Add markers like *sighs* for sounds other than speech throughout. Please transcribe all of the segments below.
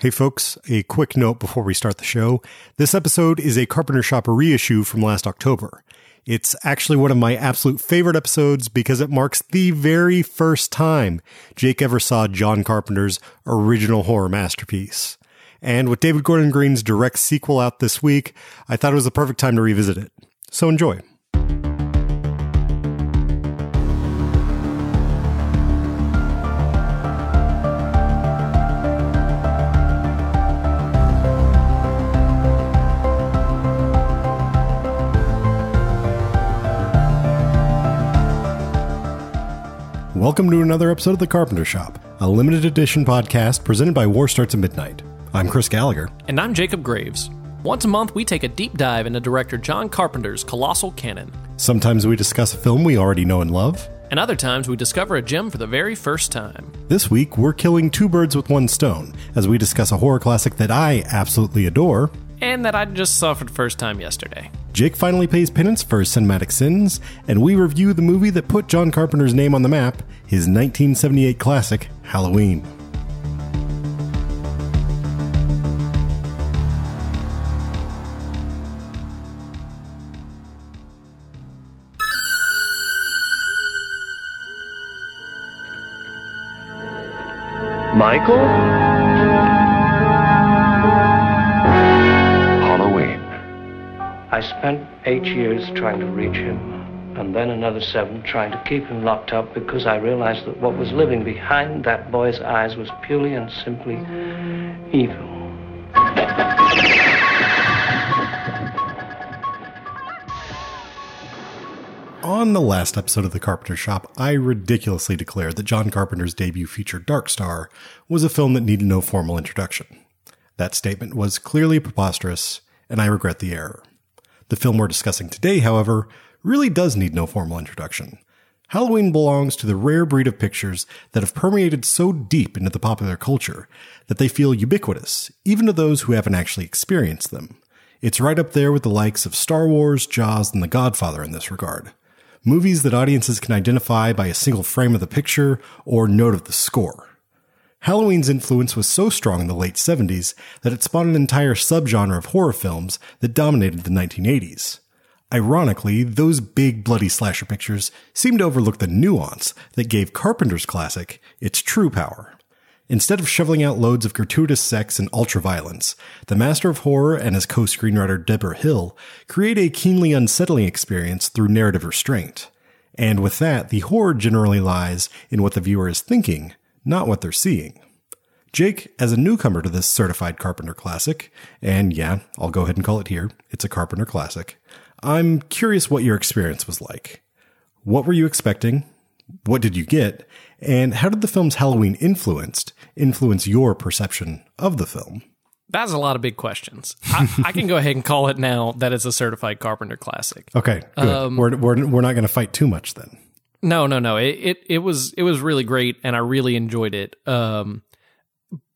Hey folks, a quick note before we start the show. This episode is a Carpenter Shop reissue from last October. It's actually one of my absolute favorite episodes because it marks the very first time Jake ever saw John Carpenter's original horror masterpiece. And with David Gordon Green's direct sequel out this week, I thought it was the perfect time to revisit it. So enjoy. Welcome to another episode of The Carpenter Shop, a limited edition podcast presented by War Starts at Midnight. I'm Chris Gallagher. And I'm Jacob Graves. Once a month, we take a deep dive into director John Carpenter's colossal canon. Sometimes we discuss a film we already know and love. And other times, we discover a gem for the very first time. This week, we're killing two birds with one stone as we discuss a horror classic that I absolutely adore and that I just saw for the first time yesterday. Jake finally pays penance for his cinematic sins, and we review the movie that put John Carpenter's name on the map, his 1978 classic, Halloween. Michael? Spent eight years trying to reach him, and then another seven trying to keep him locked up because I realized that what was living behind that boy's eyes was purely and simply evil. On the last episode of The Carpenter Shop, I ridiculously declared that John Carpenter's debut feature, Dark Star, was a film that needed no formal introduction. That statement was clearly preposterous, and I regret the error. The film we're discussing today, however, really does need no formal introduction. Halloween belongs to the rare breed of pictures that have permeated so deep into the popular culture that they feel ubiquitous, even to those who haven't actually experienced them. It's right up there with the likes of Star Wars, Jaws, and The Godfather in this regard. Movies that audiences can identify by a single frame of the picture or note of the score. Halloween's influence was so strong in the late 70s that it spawned an entire subgenre of horror films that dominated the 1980s. Ironically, those big bloody slasher pictures seem to overlook the nuance that gave Carpenter's classic its true power. Instead of shoveling out loads of gratuitous sex and ultraviolence, the master of horror and his co-screenwriter Debra Hill create a keenly unsettling experience through narrative restraint. And with that, the horror generally lies in what the viewer is thinking, not what they're seeing. Jake, as a newcomer to this certified Carpenter classic, and yeah, I'll go ahead and call it here, it's a Carpenter classic, I'm curious what your experience was like. What were you expecting? What did you get? And how did the film's Halloween influenced influence your perception of the film? That's a lot of big questions. I, I, can go ahead and call it now that it's a certified Carpenter classic. Okay, good. Um, we're, we're, we're not going to fight too much then. No, no, no. It, it it was it was really great, and I really enjoyed it. Um,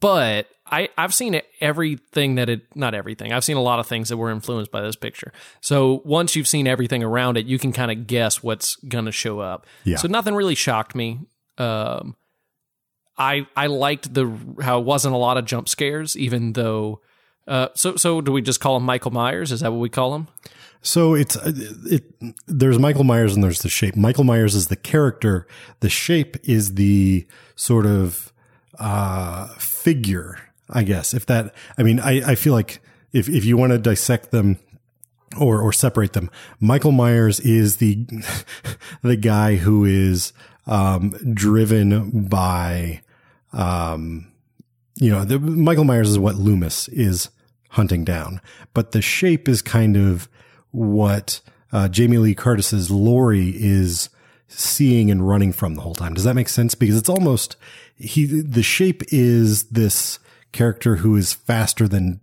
but I I've seen everything that it not everything. I've seen a lot of things that were influenced by this picture. So once you've seen everything around it, you can kind of guess what's going to show up. Yeah. So nothing really shocked me. Um, I I liked the how it wasn't a lot of jump scares, even though. Uh, so so do we just call him Michael Myers? Is that what we call him? So it's uh, it. There's Michael Myers and there's the shape. Michael Myers is the character. The shape is the sort of uh, figure, I guess. If that, I mean, I, I feel like if if you want to dissect them or or separate them, Michael Myers is the *laughs* the guy who is um, driven by, um, you know, the, Michael Myers is what Loomis is hunting down, but the shape is kind of what uh, Jamie Lee Curtis's Laurie is seeing and running from the whole time. Does that make sense? Because it's almost he the shape is this character who is faster than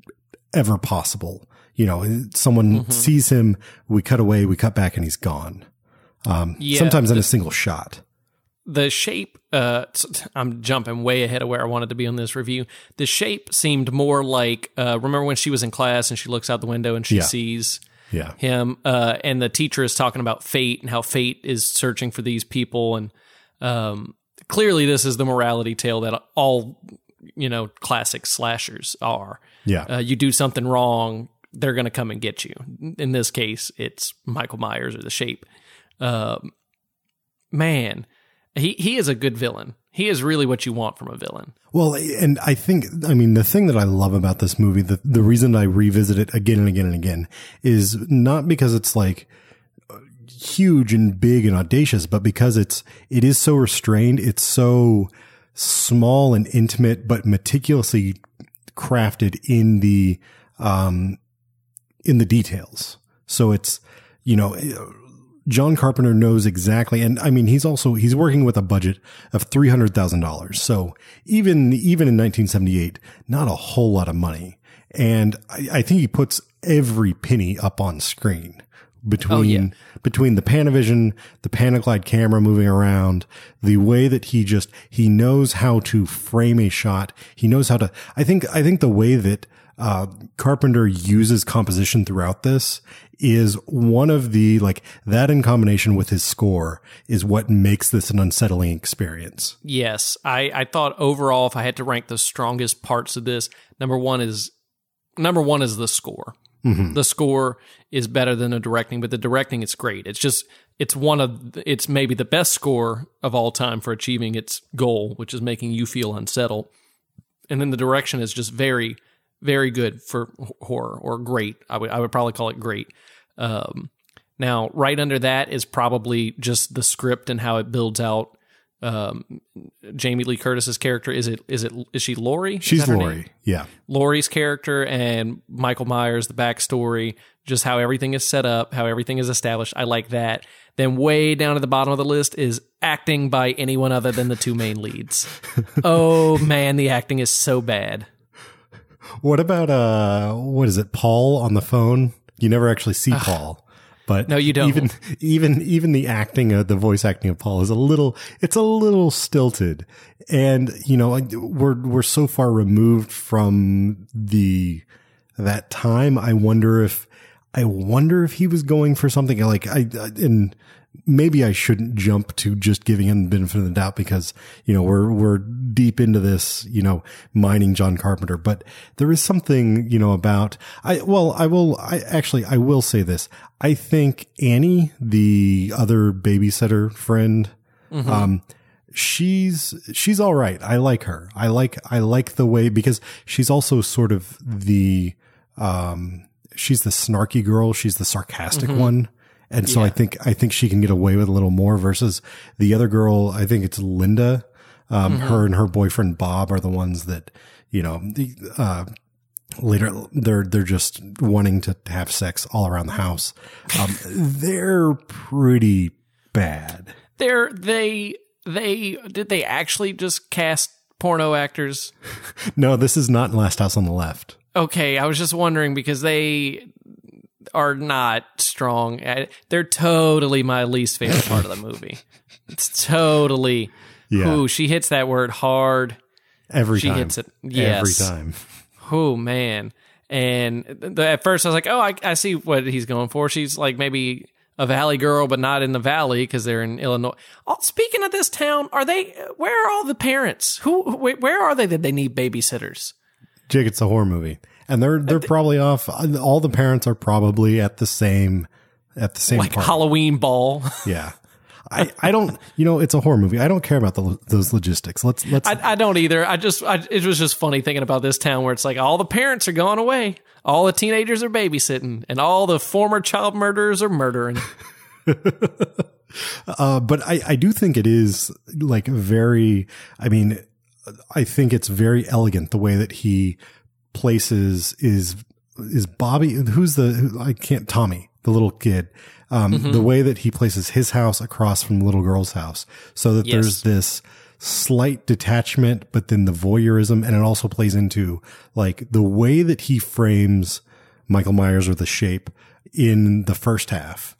ever possible. You know, someone mm-hmm. sees him, we cut away, we cut back, and he's gone. Um, yeah, sometimes the, in a single shot. The shape, uh, I'm jumping way ahead of where I wanted to be on this review. The shape seemed more like, uh, remember when she was in class and she looks out the window and she yeah. sees yeah. him. Uh, and the teacher is talking about fate and how fate is searching for these people. And um, clearly, this is the morality tale that all you know classic slashers are. Yeah. Uh, you do something wrong, they're going to come and get you. In this case, it's Michael Myers or the Shape. Um, man, he he is a good villain. He is really what you want from a villain. Well, and I think, I mean, the thing that I love about this movie, the, the reason I revisit it again and again and again is not because it's like huge and big and audacious, but because it's, it is so restrained. It's so small and intimate, but meticulously crafted in the, um, in the details. So it's, you know, John Carpenter knows exactly, and I mean, he's also he's working with a budget of three hundred thousand dollars. So even even in nineteen seventy eight, not a whole lot of money. And I, I, think he puts every penny up on screen between Oh, yeah. between the Panavision, the Panaglide camera moving around, the way that he just he knows how to frame a shot. He knows how to. I think I think the way that uh, Carpenter uses composition throughout this is one of the like that in combination with his score is what makes this an unsettling experience. Yes, I, I thought overall, if I had to rank the strongest parts of this, number one is number one is the score. The score is better than the directing, but the directing is great. It's just it's one of it's maybe the best score of all time for achieving its goal, which is making you feel unsettled. And then the direction is just very very good for horror or great. I would I would probably call it great. Um, now, right under that is probably just the script and how it builds out um, Jamie Lee Curtis's character. Is it is it is she Laurie? She's name? Yeah. Laurie's character and Michael Myers, the backstory, just how everything is set up, how everything is established. I like that. Then way down at the bottom of the list is acting by anyone other than the two main leads. *laughs* oh man, the acting is so bad. What about uh what is it, Paul on the phone? You never actually see Paul. But No, you don't. Even even even the acting of the voice acting of Paul is a little it's a little stilted. And you know, we're we're so far removed from the that time. I wonder if I wonder if he was going for something like I and maybe I shouldn't jump to just giving him the benefit of the doubt because, you know, we're, we're deep into this, you know, mining John Carpenter, but there is something, you know, about, I, well, I will, I actually, I will say this. I think Annie, the other babysitter friend, um, she's she's all right. I like her. I like I like the way because she's also sort of the um she's the snarky girl, she's the sarcastic one. And so I think I think she can get away with a little more versus the other girl, I think it's Linda. Um her and her boyfriend Bob are the ones that, you know, the uh later they're they're just wanting to have sex all around the house. Um *laughs* they're pretty bad. They're they they did they actually just cast porno actors? *laughs* No, this is not Last House on the Left. Okay, I was just wondering because they are not strong. They're totally my least favorite part of the movie. *laughs* It's totally. Yeah. Ooh, she hits that word hard. Every time. She time. hits it. Yes. Every time. *laughs* Oh man! And th- at first I was like, oh, I, I see what he's going for. She's like maybe a valley girl, but not in the valley because they're in Illinois. Oh, speaking of this town, are they? Where are all the parents? Who? Where are they that they need babysitters? Jake, it's a horror movie. And they're they're probably off all the parents are probably at the same at the same Like park. Halloween ball. *laughs* yeah. I, I don't you know it's a horror movie. I don't care about the, those logistics. Let's let's I, I don't either. I just, I, it was just funny thinking about this town where it's like all the parents are gone away, all the teenagers are babysitting, and all the former child murderers are murdering. *laughs* Uh, but I, I do think it is like very, I mean, I think it's very elegant the way that he places is, is Bobby, who's the, who, I can't, Tommy, the little kid, um, the way that he places his house across from the little girl's house so that Yes. there's this slight detachment, but then the voyeurism. And it also plays into like the way that he frames Michael Myers or the shape in the first half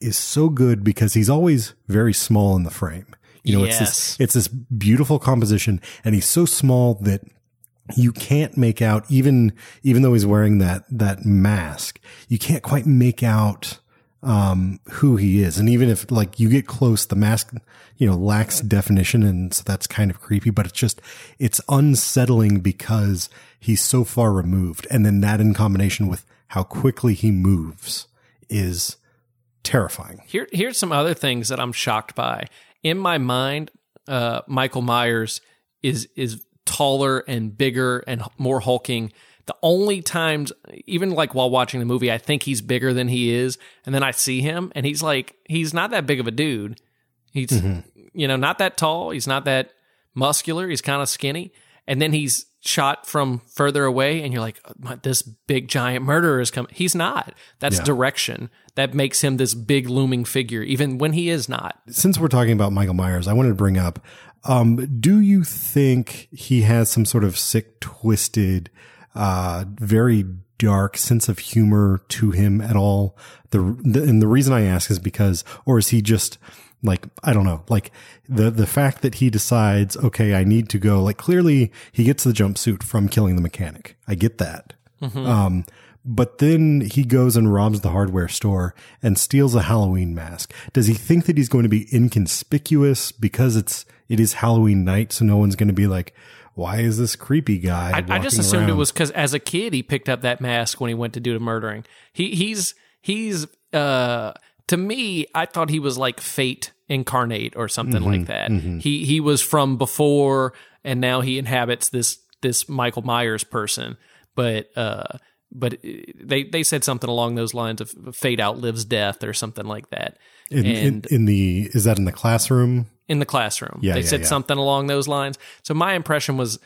is so good because he's always very small in the frame. You know, it's this, it's this beautiful composition and he's so small that you can't make out even, even though he's wearing that, that mask, you can't quite make out, um, who he is. And even if like you get close, the mask, you know, lacks definition. And so that's kind of creepy, but it's just, it's unsettling because he's so far removed. And then that in combination with how quickly he moves is terrifying. Here, here's some other things that I'm shocked by. In my mind, uh, Michael Myers is is taller and bigger and more hulking. The only times, even like while watching the movie, I think he's bigger than he is, and then I see him, and he's like, he's not that big of a dude. He's, mm-hmm. you know, not that tall. He's not that muscular. He's kind of skinny, and then he's shot from further away and you're like this big giant murderer is coming he's not that's yeah. direction that makes him this big looming figure even when he is not since we're talking about michael myers i wanted to bring up um, do you think he has some sort of sick twisted uh, very dark sense of humor to him at all the, the and the reason i ask is because or is he just like, I don't know, like the, the fact that he decides, okay, I need to go, like clearly he gets the jumpsuit from killing the mechanic. I get that. Mm-hmm. Um, but then he goes and robs the hardware store and steals a Halloween mask. Does he think that he's going to be inconspicuous because it's, it is Halloween night. So no one's going to be like, why is this creepy guy? I, I just assumed around? it was because as a kid he picked up that mask when he went to do the murdering. He he's he's uh to me, I thought he was like fate incarnate or something mm-hmm, like that. Mm-hmm. He he was from before and now he inhabits this this Michael Myers person. But uh but they they said something along those lines of fate outlives death or something like that. In, in, in, the is that in the classroom? In the classroom, yeah, they yeah, said yeah. something along those lines. So my impression was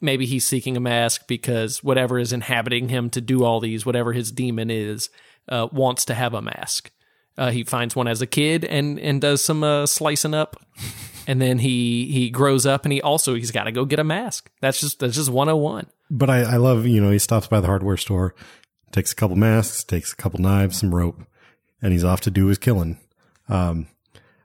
maybe he's seeking a mask because whatever is inhabiting him to do all these, whatever his demon is, uh, wants to have a mask. Uh, he finds one as a kid and and does some uh, slicing up, *laughs* and then he he grows up and he also he's got to go get a mask. That's just that's just one hundred and one. But I, I love you know he stops by the hardware store, takes a couple masks, takes a couple knives, some rope, and he's off to do his killing. Um,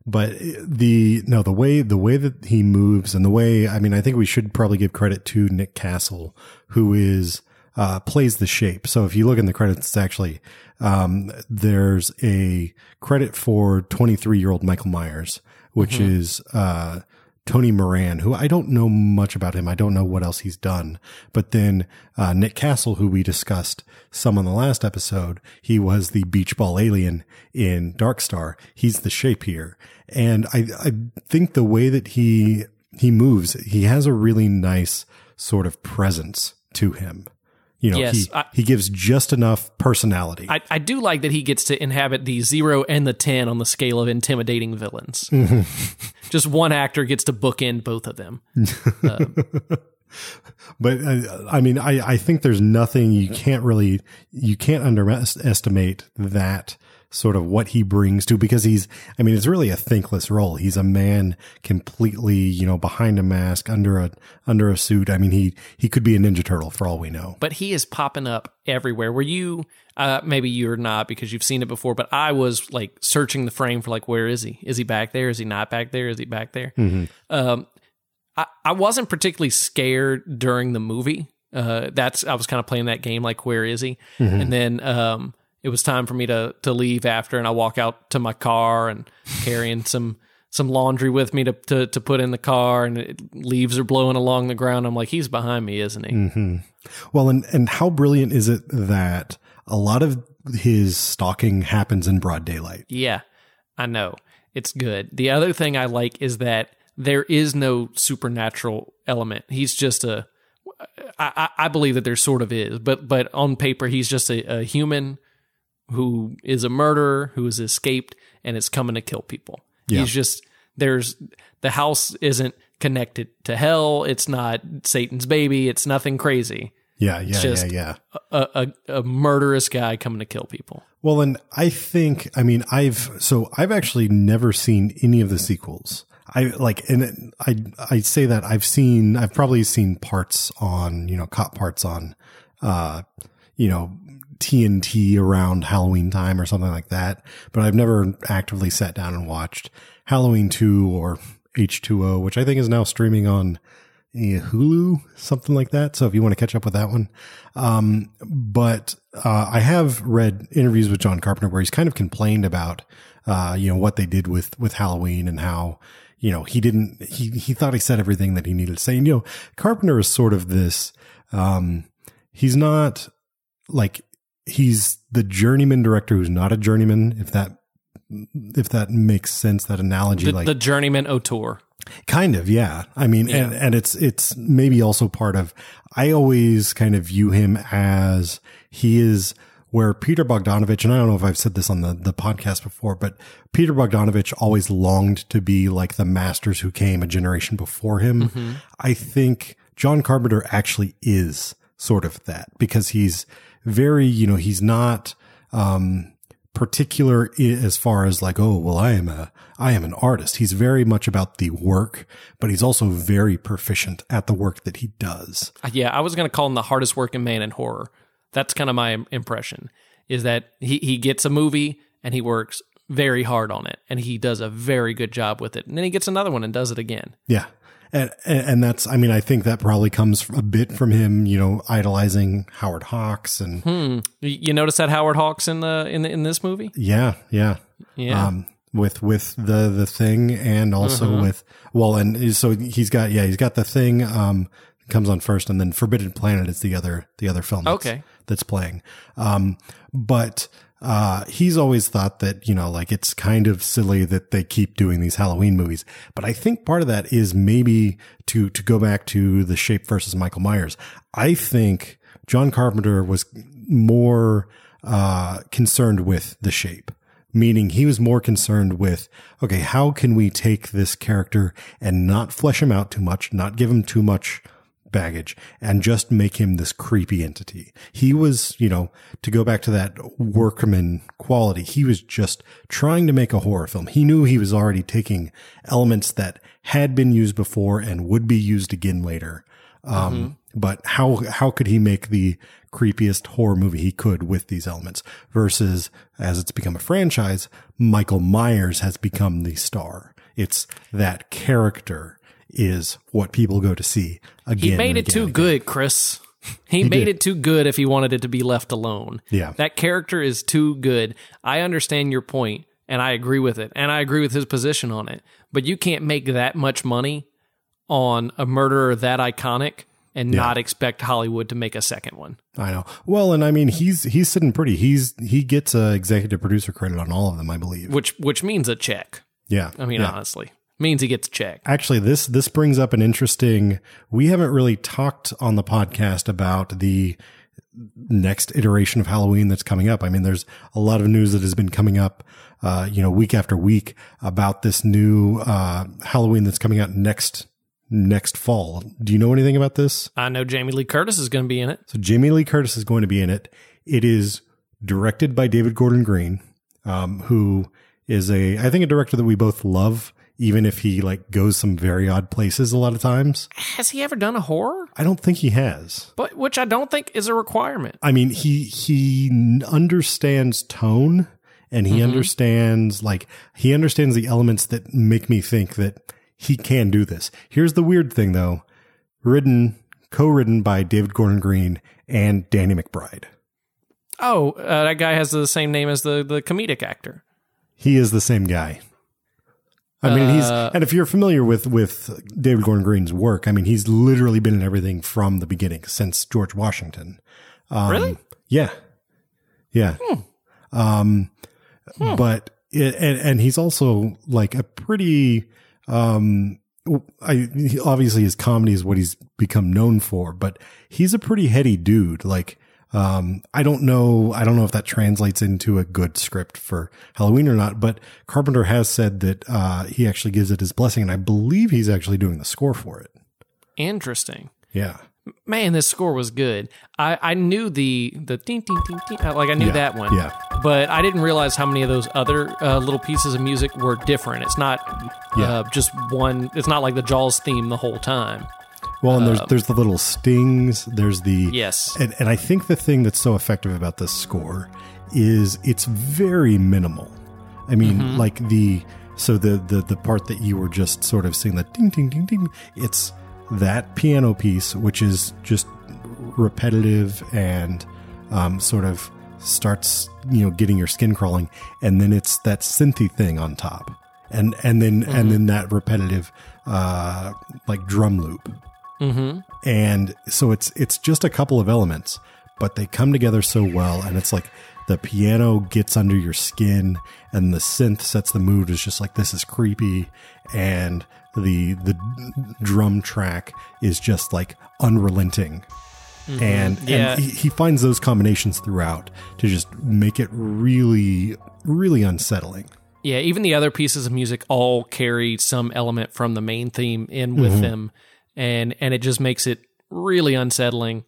but the no the way the way that he moves and the way I mean I think we should probably give credit to Nick Castle who is uh, plays the shape. So if you look in the credits, it's actually um, there's a credit for 23 year old Michael Myers, which mm-hmm. is uh, Tony Moran, who I don't know much about him. I don't know what else he's done. But then uh, Nick Castle, who we discussed some on the last episode, he was the beach ball alien in Dark Star. He's the shape here, and I I think the way that he he moves, he has a really nice sort of presence to him. You know, yes, he, I, he gives just enough personality. I, I do like that he gets to inhabit the zero and the 10 on the scale of intimidating villains. Mm-hmm. *laughs* just one actor gets to bookend both of them. uh, *laughs* but uh, I mean, I, I think there's nothing you can't really, you can't underestimate that sort of what he brings to because he's I mean it's really a thankless role. He's a man completely, you know, behind a mask under a under a suit. I mean he he could be a ninja turtle for all we know. But he is popping up everywhere. Were you uh maybe you're not because you've seen it before, but I was like searching the frame for like where is he? Is he back there? Is he not back there? Is he back there? Mm-hmm. Um I, I wasn't particularly scared during the movie. Uh, that's I was kind of playing that game like where is he? Mm-hmm. And then um, it was time for me to to leave after, and I walk out to my car and carrying some some laundry with me to, to, to put in the car, and it, leaves are blowing along the ground. I'm like, he's behind me, isn't he? Mm-hmm. Well, and and how brilliant is it that a lot of his stalking happens in broad daylight? Yeah, I know it's good. The other thing I like is that there is no supernatural element. He's just a I, I believe that there sort of is, but but on paper he's just a, a human who is a murderer who has escaped and is coming to kill people. Yeah. He's just there's the house isn't connected to hell. It's not Satan's baby. It's nothing crazy. Yeah, yeah, yeah, yeah. A, a, a murderous guy coming to kill people. Well, and I think, I mean, I've, so I've actually never seen any of the sequels. I like, and I, I say that I've seen, I've probably seen parts on, you know, cop parts on, uh, you know, TNT around Halloween time or something like that. But I've never actively sat down and watched Halloween 2 or H2O, which I think is now streaming on eh, Hulu, something like that. So if you want to catch up with that one, um, but uh, I have read interviews with John Carpenter where he's kind of complained about, uh, you know, what they did with with Halloween and how you know he didn't he he thought he said everything that he needed to say. And, you know, Carpenter is sort of this. Um, he's not like he's the journeyman director who's not a journeyman. If that if that makes sense, that analogy, The, like the journeyman auteur. Kind of, yeah. I mean, and, and it's, it's maybe also part of, I always kind of view him as he is where Peter Bogdanovich, and I don't know if I've said this on the, the podcast before, but Peter Bogdanovich always longed to be like the masters who came a generation before him. Mm-hmm. I think John Carpenter actually is sort of that because he's very, you know, he's not, um, particular as far as like, oh, well, I am a, I am an artist. He's very much about the work, but he's also very proficient at the work that he does. Yeah, I was going to call him the hardest working man in horror. That's kind of my impression. Is that he he gets a movie and he works very hard on it, and he does a very good job with it, and then he gets another one and does it again. Yeah. And, and that's, I mean, I think that probably comes a bit from him, you know, idolizing Howard Hawks and You, you notice that Howard Hawks in the in the, in this movie? yeah, yeah. Yeah. Um, with, with the, the thing and also with, well, and so he's got, yeah, he's got the thing, um, comes on first and then Forbidden Planet is the other, the other film. That's, Okay. That's playing. Um, but, uh, he's always thought that, you know, like it's kind of silly that they keep doing these Halloween movies. But I think part of that is maybe to, to go back to the shape versus Michael Myers. I think John Carpenter was more, uh, concerned with the shape meaning he was more concerned with, okay, how can we take this character and not flesh him out too much, not give him too much baggage and just make him this creepy entity. He was, you know, to go back to that workman quality, he was just trying to make a horror film. He knew he was already taking elements that had been used before and would be used again later. Um, but how, how could he make the creepiest horror movie he could with these elements versus as it's become a franchise, Michael Myers has become the star. It's that character is what people go to see again. he made it too good, Chris. He, made it too good if he wanted it to be left alone. Yeah. That character is too good. I understand your point and I agree with it. And I agree with his position on it. But you can't make that much money on a murderer that iconic and not expect Hollywood to make a second one. I know. Well, and I mean, he's, he's sitting pretty. He's, he gets a executive producer credit on all of them, I believe. Which which means a check. Yeah. I mean, yeah. honestly. Means he gets checked. Actually, this this brings up an interesting. We haven't really talked on the podcast about the next iteration of Halloween that's coming up. I mean, there's a lot of news that has been coming up, uh, you know, week after week about this new uh, Halloween that's coming out next next fall. Do you know anything about this? I know Jamie Lee Curtis is going to be in it. So Jamie Lee Curtis is going to be in it. It is directed by David Gordon Green, um, who is a I think a director that we both love, even if he like goes some very odd places a lot of times. Has he ever done a horror? I don't think he has. But which I don't think is a requirement. I mean, he he understands tone and he understands like he understands the elements that make me think that he can do this. Here's the weird thing though. Written co-written by David Gordon Green and Danny McBride. Oh, uh, that guy has the same name as the the comedic actor. He is the same guy. I mean, he's Uh, and if you're familiar with with David Gordon Green's work, I mean, he's literally been in everything from the beginning since George Washington. Um, Really? Yeah, yeah. Um, but it, and and he's also like a pretty um. I he- obviously his comedy is what he's become known for, but he's a pretty heady dude. Like, um, I don't know, I don't know if that translates into a good script for Halloween or not. But Carpenter has said that uh, he actually gives it his blessing, and I believe he's actually doing the score for it. Interesting. Yeah, Man, this score was good. I, I knew the the ding ding ding ding uh, like I knew Yeah, that one. yeah. But I didn't realize how many of those other uh, little pieces of music were different. It's not Yeah. uh, just one. It's not like the Jaws theme the whole time. Well, and there's there's the little stings. There's the Um, Yes. and, and I think the thing that's so effective about this score is it's very minimal. I mean, Mm-hmm. like the so the the the part that you were just sort of seeing that ding ding ding ding. It's that piano piece, which is just repetitive and um, sort of starts, you know, getting your skin crawling, and then it's that synthy thing on top, and and then and then that repetitive, uh, like drum loop, Mm-hmm. and so it's it's just a couple of elements, but they come together so well, and it's like the piano gets under your skin, and the synth sets the mood. It's just like this is creepy, and the the drum track is just like unrelenting. And, Yeah. and he, he finds those combinations throughout to just make it really, really unsettling. Yeah, even the other pieces of music all carry some element from the main theme in with them, and and it just makes it really unsettling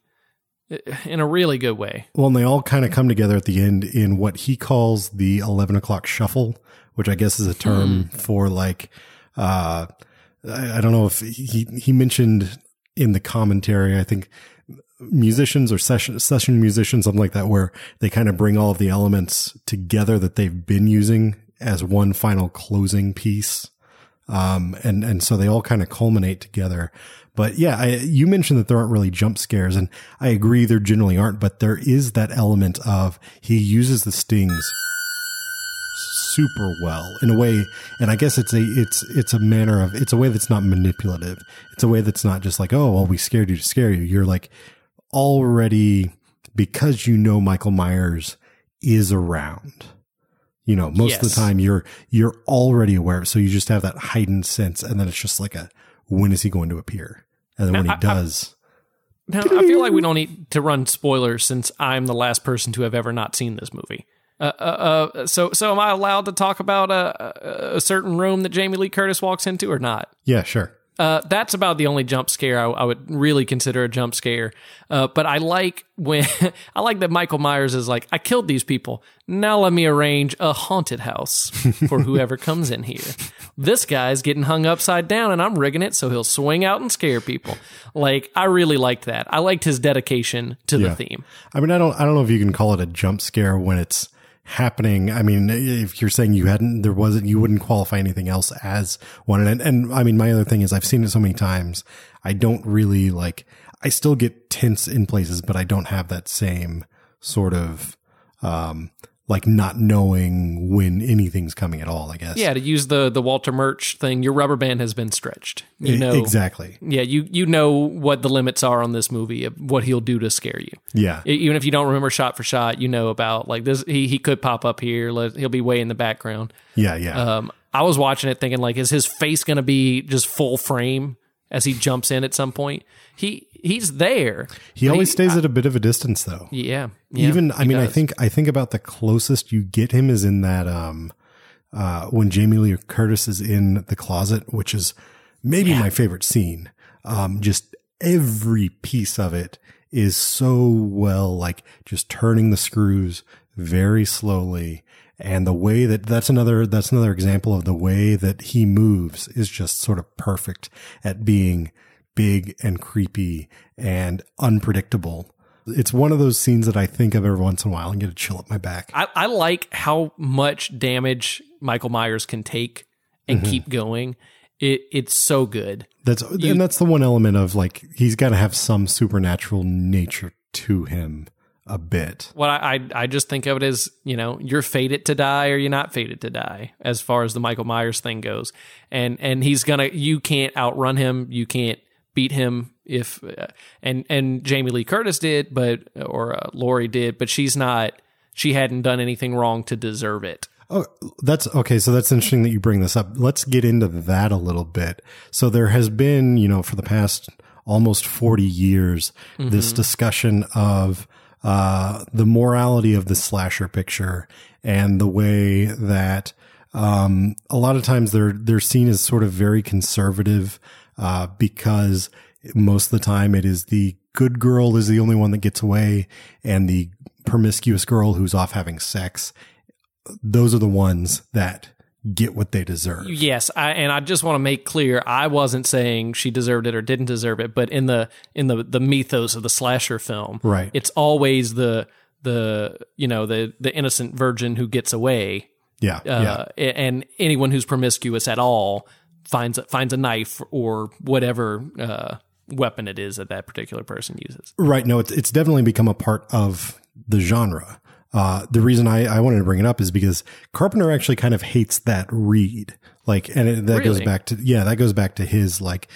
eh, in a really good way. Well, and they all kind of come together at the end in what he calls the 11 o'clock shuffle, which I guess is a term for like, uh, I, I don't know if he, he mentioned in the commentary, I think musicians or session, session musicians, something like that, where they kind of bring all of the elements together that they've been using as one final closing piece. Um, and, and so they all kind of culminate together. But yeah, I, you mentioned that there aren't really jump scares and I agree there generally aren't, but there is that element of he uses the stings super well in a way. And I guess it's a, it's, it's a manner of, it's a way that's not manipulative. It's a way that's not just like, oh, well, we scared you to scare you. You're like already, because you know Michael Myers is around. You know, most of the time you're you're already aware, so you just have that heightened sense, and then it's just like a when is he going to appear? And then when he I- I- does, Now, I feel like we don't need to run spoilers since I'm the last person to have ever not seen this movie. Uh, uh, uh, so, so am I allowed to talk about a, a certain room that Jamie Lee Curtis walks into or not? yeah, sure. Uh, that's about the only jump scare I, I would really consider a jump scare. Uh, but I like when *laughs* I like that Michael Myers is like, I killed these people. Now let me arrange a haunted house for whoever *laughs* comes in here. This guy's getting hung upside down, and I'm rigging it so he'll swing out and scare people. Like I really liked that. I liked his dedication to the theme. I mean, I don't I don't know if you can call it a jump scare when it's happening. I mean, if you're saying you hadn't, there wasn't, you wouldn't qualify anything else as one. And, and I mean, my other thing is I've seen it so many times. I don't really like, I still get tense in places, but I don't have that same sort of, um, like not knowing when anything's coming at all, I guess. Yeah, to use the the Walter Murch thing, your rubber band has been stretched. You know exactly. Yeah, you you know what the limits are on this movie, of what he'll do to scare you. Yeah. Even if you don't remember shot for shot, you know about like this. He he could pop up here. Let, he'll be way in the background. Yeah. Yeah. Um, I was watching it thinking like, is his face going to be just full frame as he jumps in at some point? He he's there. he always stays at a bit of a distance though. Yeah. yeah, even i he mean i think i think about the closest you get him is in that um uh when jamie lee curtis is in the closet which is maybe my favorite scene um just every piece of it is so well like just turning the screws very slowly and the way that that's another that's another example of the way that he moves is just sort of perfect at being big and creepy and unpredictable it's one of those scenes that I think of every once in a while and get a chill up my back. I, I like how much damage Michael Myers can take and Mm-hmm. keep going. It it's so good. That's and that's the one element of like he's got to have some supernatural nature to him a bit. What I, I I just think of it as you know you're fated to die or you're not fated to die as far as the Michael Myers thing goes, and and he's gonna you can't outrun him, you can't beat him if uh, and and Jamie Lee Curtis did, but or uh, Laurie did, but she's not. She hadn't done anything wrong to deserve it. Oh, that's okay. So that's interesting that you bring this up. Let's get into that a little bit. So there has been, you know, for the past almost 40 years, this discussion of, uh, the morality of the slasher picture and the way that, um, a lot of times they're, they're seen as sort of very conservative, uh, because most of the time it is the good girl is the only one that gets away and the promiscuous girl who's off having sex those are the ones that get what they deserve. Yes, I, and I just want to make clear I wasn't saying she deserved it or didn't deserve it, but in the in the the mythos of the slasher film, Right. It's always the the you know the the innocent virgin who gets away, Yeah. yeah. uh, and anyone who's promiscuous at all finds finds a knife or whatever uh, weapon it is that that particular person uses. Right. No, it's, it's definitely become a part of the genre. Uh, the reason I, I wanted to bring it up is because Carpenter actually kind of hates that read. Like, and it, that goes back to, yeah, that goes back to his like,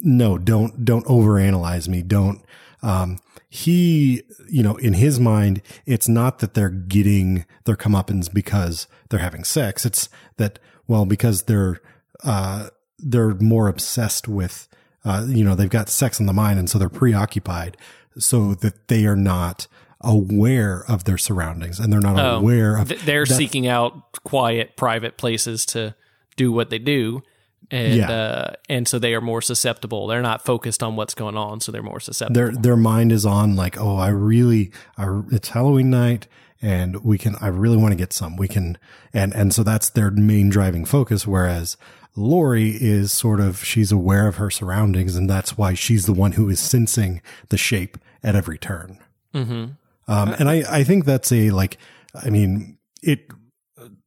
no, don't, don't overanalyze me. Don't, um, he, you know, in his mind, it's not that they're getting their comeuppance because they're having sex. It's that, well, because they're, uh, they're more obsessed with, uh, you know, they've got sex on the mind and so they're preoccupied so that they are not aware of their surroundings and they're not Oh, aware of Th- They're seeking out quiet, private places to do what they do. And Yeah. uh, and so they are more susceptible. They're not focused on what's going on, so they're more susceptible. their their mind is on like oh i really I, it's halloween night and we can i really want to get some we can and and so that's their main driving focus whereas laurie is sort of she's aware of her surroundings and that's why she's the one who is sensing the shape at every turn. Hmm um and i i think that's a like i mean it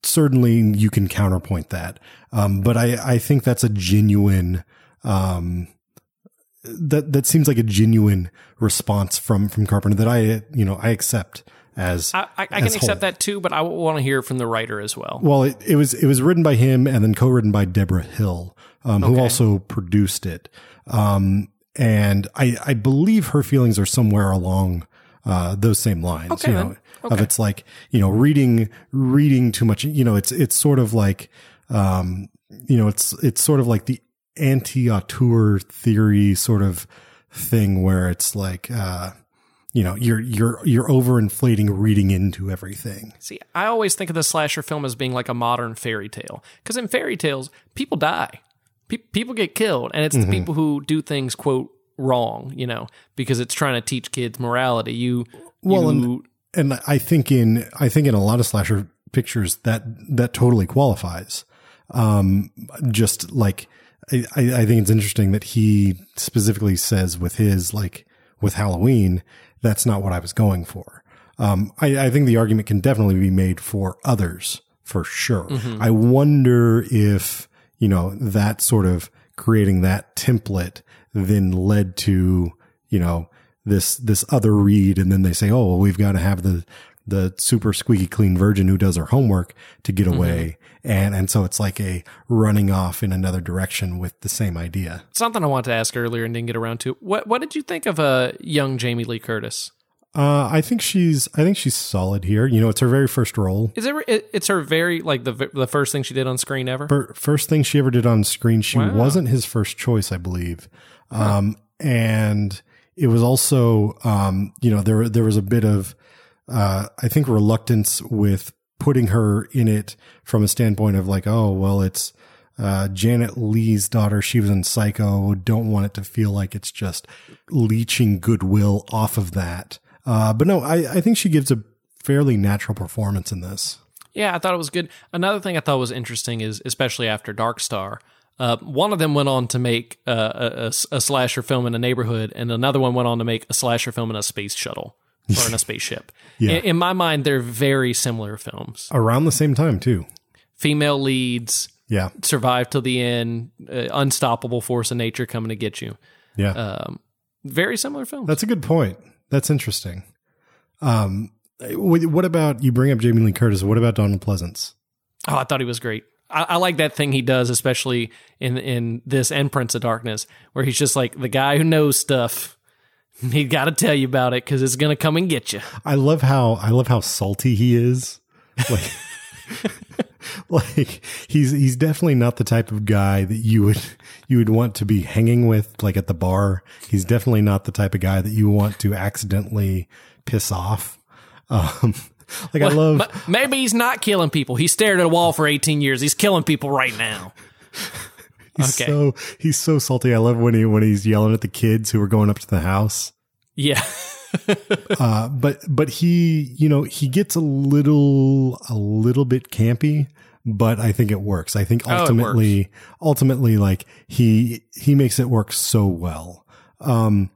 certainly you can counterpoint that. Um but i i think that's a genuine um that that seems like a genuine response from from Carpenter that I you know I accept as I, I, I can accept whole. that too, but I want to hear from the writer as well. Well, it, it was it was written by him and then co-written by Debra Hill, um, who Okay. also produced it. Um, and I I believe her feelings are somewhere along uh, those same lines. Okay, you know, then. of it's like you know reading reading too much. You know, it's it's sort of like um, you know it's it's sort of like the anti-auteur theory sort of thing where it's like uh, you know you're you're you're overinflating reading into everything. See, I always think of the slasher film as being like a modern fairy tale. Because in fairy tales, people die, Pe- people get killed, and Mm-hmm. it's the people who do things quote wrong, you know, because it's trying to teach kids morality. You, Well, you, and I think in I think in a lot of slasher pictures that that totally qualifies. Um, just like I I think it's interesting that he specifically says with his like with Halloween, that's not what I was going for. Um, I, I think the argument can definitely be made for others for sure. I wonder if you know that sort of creating that template then led to you know this this other read and then they say oh well, we've got to have the the super squeaky clean virgin who does her homework to get away and and so it's like a running off in another direction with the same idea something I wanted to ask earlier and didn't get around to. What What did you think of uh, young Jamie Lee Curtis? uh i think she's i think she's solid here you know it's her very first role Is it? it it's her very like the the first thing she did on screen ever. Fir- first thing she ever did on screen she Wow. wasn't his first choice i believe um and it was also um you know there there was a bit of uh i think reluctance with putting her in it from a standpoint of like oh well it's uh, Janet Leigh's daughter, she was in Psycho. Don't want it to feel like it's just leeching goodwill off of that. Uh, but no, I, I think she gives a fairly natural performance in this. Yeah, I thought it was good. Another thing I thought was interesting is, especially after Dark Star, uh, one of them went on to make uh, a, a, a slasher film in a neighborhood, and another one went on to make a slasher film in a space shuttle or in a spaceship. *laughs* Yeah. in, in my mind, they're very similar films. Around the same time, too. Female leads Yeah. survive till the end, uh, unstoppable force of nature coming to get you. Yeah. Um, very similar films. That's a good point. That's interesting. Um, what about you bring up Jamie Lee Curtis? What about Donald Pleasence? Oh, I thought he was great. I, I like that thing he does, especially in in this and Prince of Darkness, where he's just like the guy who knows stuff. He got to tell you about it because it's gonna come and get you. I love how I love how salty he is. Like, *laughs* like he's he's definitely not the type of guy that you would you would want to be hanging with, like at the bar. He's definitely not the type of guy that you want to accidentally piss off. Um, *laughs* like I love. Maybe he's not killing people. He stared at a wall for 18 years. He's killing people right now. *laughs* He's okay. so he's so salty. I love when he when he's yelling at the kids who are going up to the house. Yeah. *laughs* uh, but but he you know he gets a little a little bit campy but i think it works i think Oh, ultimately ultimately like he he makes it work so well um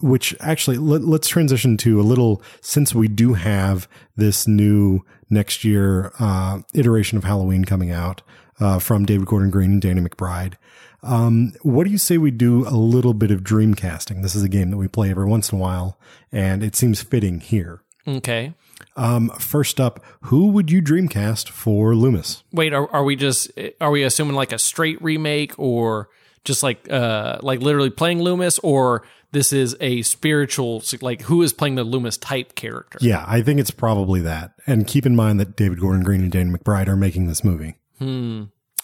which actually let, let's transition to a little since we do have this new next year uh iteration of halloween coming out uh, from David Gordon Green and Danny McBride. Um, what do you say we do a little bit of dream casting? This is a game that we play every once in a while, and it seems fitting here. Okay. Um, first up, who would you dreamcast for Loomis? Wait, are, are we just are we assuming like a straight remake or just like uh like literally playing Loomis or this is a spiritual like who is playing the Loomis type character? Yeah, I think it's probably that. And keep in mind that David Gordon Green and Danny McBride are making this movie.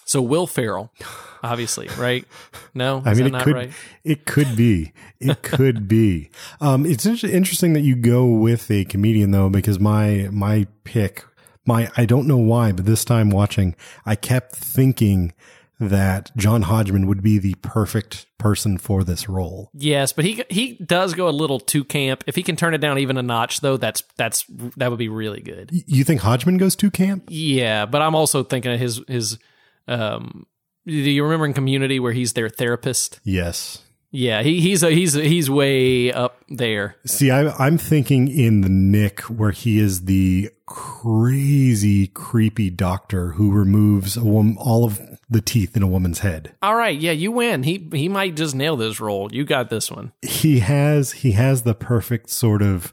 So Will Ferrell, obviously, right? No, *laughs* is I mean, that it not could, right? it could be, it *laughs* could be. Um, it's interesting that you go with a comedian though, because my, my pick, my, I don't know why, but this time watching, I kept thinking that John Hodgman would be the perfect person for this role. Yes, but he he does go a little too camp. If he can turn it down even a notch, though, that's that's that would be really good. You think Hodgman goes too camp? Yeah, but I'm also thinking of his his. Um, do you remember in Community where he's their therapist? Yes. Yeah, he, he's a, he's he's way up there. See, I'm I'm thinking in the Knick where he is the crazy, creepy doctor who removes a woman, all of the teeth in a woman's head. All right, yeah, you win. He he might just nail this role. You got this one. He has he has the perfect sort of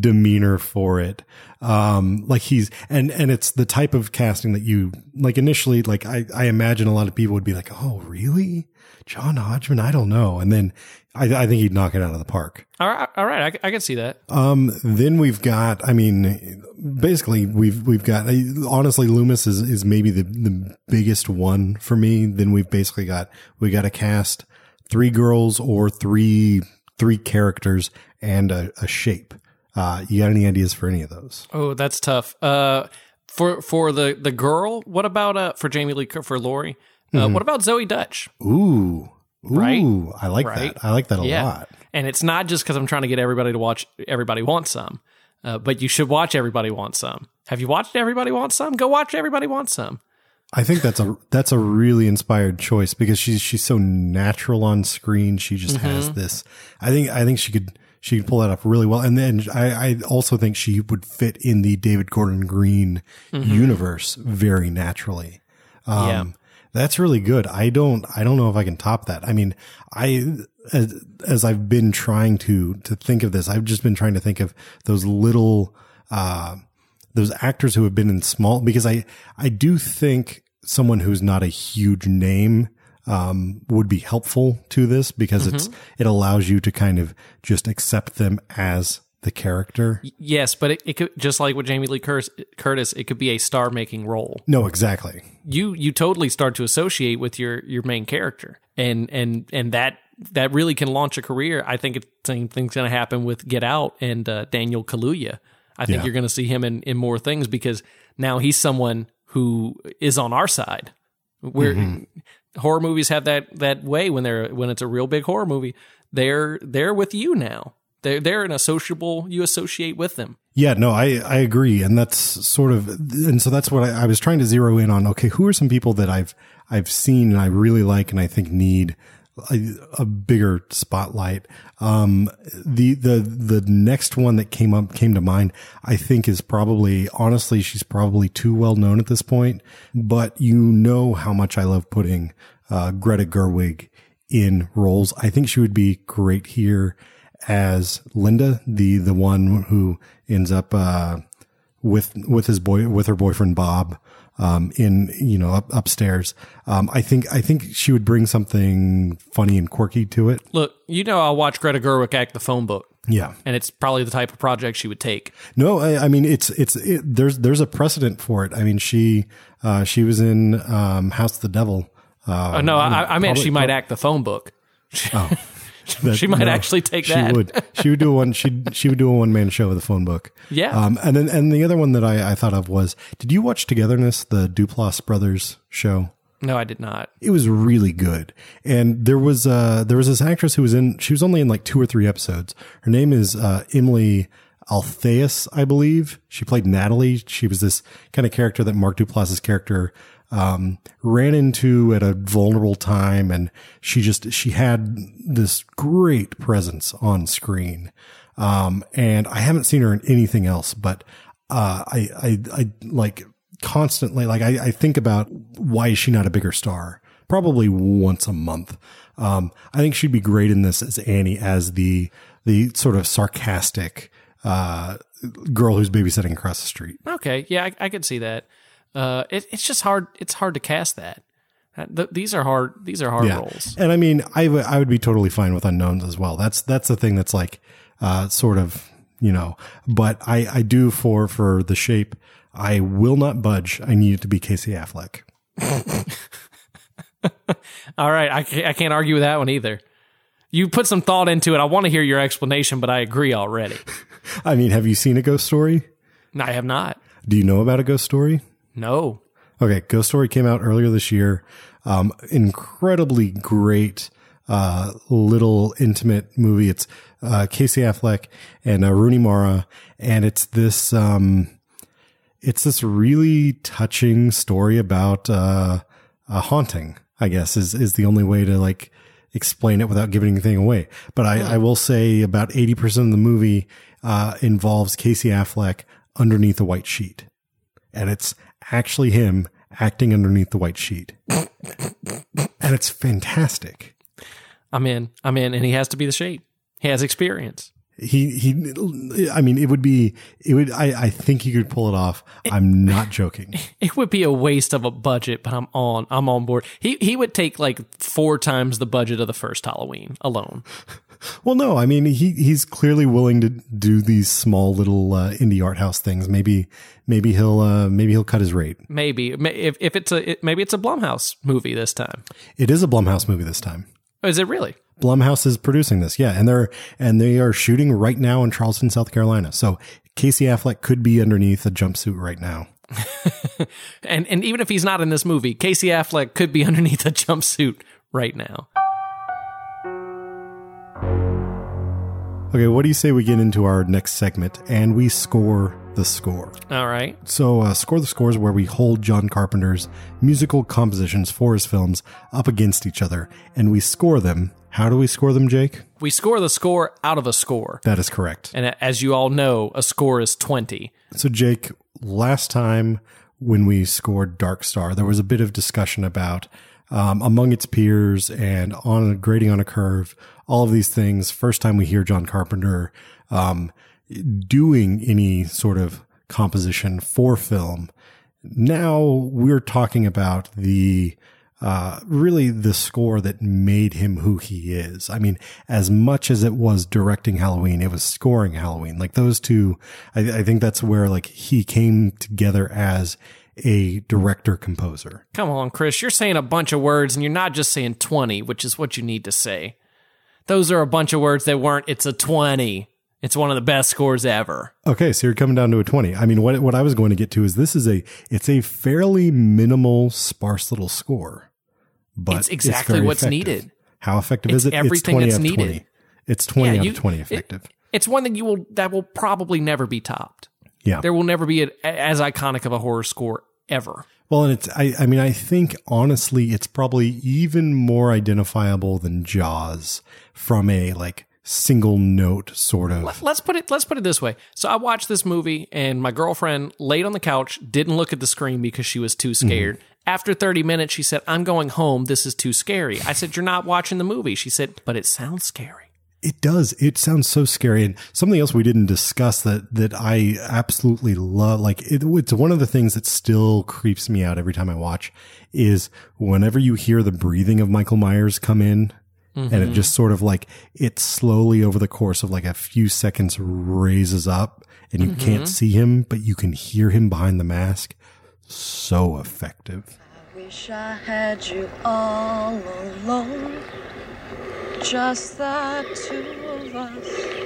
demeanor for it. Um, like he's and and it's the type of casting that you like initially. Like I I imagine a lot of people would be like, oh really, John Hodgman? I don't know. And then I I think he'd knock it out of the park. All right, all right, I, I can see that. Um, then we've got, I mean, basically we've, we've got, honestly, Loomis is, is maybe the, the biggest one for me. Then we've basically got, we got to cast three girls or three, three characters and a, a shape. Uh, you got any ideas for any of those? Oh, that's tough. Uh, for for the the girl, what about uh for Jamie Lee for Laurie? Uh, what about Zoey Deutch? Ooh. Ooh. Right? I like Right? that. I like that a Yeah. lot. And it's not just because I'm trying to get everybody to watch Everybody Wants Some, uh, but you should watch Everybody Wants Some. Have you watched Everybody Wants Some? Go watch Everybody Wants Some. I think that's a that's a really inspired choice because she's she's so natural on screen. She just has this. I think I think she could she could pull that off really well. And then I, I also think she would fit in the David Gordon Green universe very naturally. Um, Yeah. That's really good. I don't, I don't know if I can top that. I mean, I, as, as I've been trying to, to think of this, I've just been trying to think of those little, uh, those actors who have been in small, because I, I do think someone who's not a huge name, um, would be helpful to this because it's, it allows you to kind of just accept them as the character. Yes, but it, it could just like with Jamie Lee Curtis, Curtis, it could be a star making role. No, exactly. You you totally start to associate with your your main character, and and and that that really can launch a career. I think it's same thing's going to happen with Get Out and uh, Daniel Kaluuya. I think Yeah. you're going to see him in in more things because now he's someone who is on our side. Where horror movies have that that way when they're when it's a real big horror movie, they're they're with you now. They're they're an associable. You associate with them. Yeah, no, I, I agree. And that's sort of, and so that's what I, I was trying to zero in on. Okay. Who are some people that I've, I've seen and I really like and I think need a, a bigger spotlight? Um, the, the, the next one that came up, came to mind, I think is probably, honestly, she's probably too well known at this point, but you know how much I love putting, uh, Greta Gerwig in roles. I think she would be great here as Linda, the the one who ends up uh, with with his boy with her boyfriend Bob um, in you know up, upstairs. Um, I think I think she would bring something funny and quirky to it. Look, you know, I'll watch Greta Gerwig act the phone book. Yeah. and it's probably the type of project she would take. No, I, I mean it's it's it, there's there's a precedent for it. I mean she uh, she was in um, House of the Devil. Uh, Uh, no, I, I meant probably- she might act the phone book. *laughs* that- she might no, actually take she that. would. *laughs* She would do a one. She she would do a one man show with a phone book. Yeah. Um. And then and the other one that I I thought of was Did you watch Togetherness, the Duplass brothers show? No, I did not. It was really good. And there was uh there was this actress who was in. She was only in like two or three episodes. Her name is uh Emily. Althaus, I believe. She played Natalie. She was this kind of character that Mark Duplass's character um, ran into at a vulnerable time, and she just she had this great presence on screen. Um, and I haven't seen her in anything else, but uh, I I I like constantly like I, I think about why is she not a bigger star? Probably once a month. Um, I think she'd be great in this as Annie, as the the sort of sarcastic uh, girl who's babysitting across the street. Okay, yeah, I, I could see that. Uh, it, it's just hard. It's hard to cast that. Th- these are hard. These are hard roles. And I mean, I would I would be totally fine with unknowns as well. That's that's the thing that's like uh, sort of you know. But I I do for for the shape. I will not budge. I need it to be Casey Affleck. *laughs* All right, I can't, I can't argue with that one either. You put some thought into it. I want to hear your explanation, but I agree already. *laughs* I mean, have you seen a ghost story? I have not. Do you know about a ghost story? No. Okay, Ghost Story came out earlier this year. Um, incredibly great, uh, little intimate movie. It's uh, Casey Affleck and uh, Rooney Mara, and it's this um, it's this really touching story about uh, a haunting. I guess is is the only way to like explain it without giving anything away. But I, I will say about eighty percent of the movie uh, involves Casey Affleck underneath a white sheet and it's actually him acting underneath the white sheet. and it's fantastic. I'm in. I'm in, and he has to be the shape. He has experience. He he I mean it would be it would I, I think he could pull it off. I'm not joking. *laughs* It would be a waste of a budget, but I'm on. I'm on board. He he would take like four times the budget of the first Halloween alone. *laughs* Well no, I mean he he's clearly willing to do these small little uh, indie art house things. Maybe maybe he'll uh, maybe he'll cut his rate. Maybe if if it's a it, maybe it's a Blumhouse movie this time. It is a Blumhouse movie this time. Oh, is it really? Blumhouse is producing this, yeah, and they're and they are shooting right now in Charleston, South Carolina. So Casey Affleck could be underneath a jumpsuit right now. *laughs* And and even if he's not in this movie, Casey Affleck could be *laughs* underneath a jumpsuit right now. Okay, what do you say we get into our next segment and we score the score? All right. So, uh, score the score is where we hold John Carpenter's musical compositions for his films up against each other and we score them. How do we score them, Jake? We score the score out of a score. That is correct. And as you all know, a score is 20. So, Jake, last time when we scored Dark Star, there was a bit of discussion about um, among its peers and on a grading on a curve, all of these things. First time we hear John Carpenter um, doing any sort of composition for film. Now we're talking about the uh, really the score that made him who he is. I mean, as much as it was directing Halloween, it was scoring Halloween. Like those two, I, I think that's where like he came together as a director composer. Come on, Chris. You're saying a bunch of words and you're not just saying 20, which is what you need to say. Those are a bunch of words that weren't, it's a 20. It's one of the best scores ever. Okay, so you're coming down to a 20. I mean, what what I was going to get to is this is a it's a fairly minimal sparse little score. But It's exactly very what's effective. needed. How effective It's is it? everything it's 20 that's out of needed. 20. It's 20 Yeah, out you- of 20 it- effective. It's one that you will, that will probably never be topped. yeah. There will never be a, as iconic of a horror score ever. Well, and it's, I, I mean, I think honestly, it's probably even more identifiable than Jaws from a like single note sort of. let's put it let's put it this way. So I watched this movie and my girlfriend laid on the couch, didn't look at the screen because she was too mm-hmm. scared. After 30 minutes she said, "I'm going home. This is too scary." I said, "You're not watching the movie." She said, "But it sounds scary." It does. It sounds so scary. And something else we didn't discuss that, that I absolutely love, like it, it's one of the things that still creeps me out every time I watch is whenever you hear the breathing of Michael Myers come in and it mm-hmm. just sort of like, it slowly over the course of like a few seconds raises up and you can't mm-hmm. see him, but you can hear him behind the mask. So effective. I Wish I had you all alone. Just the two of us.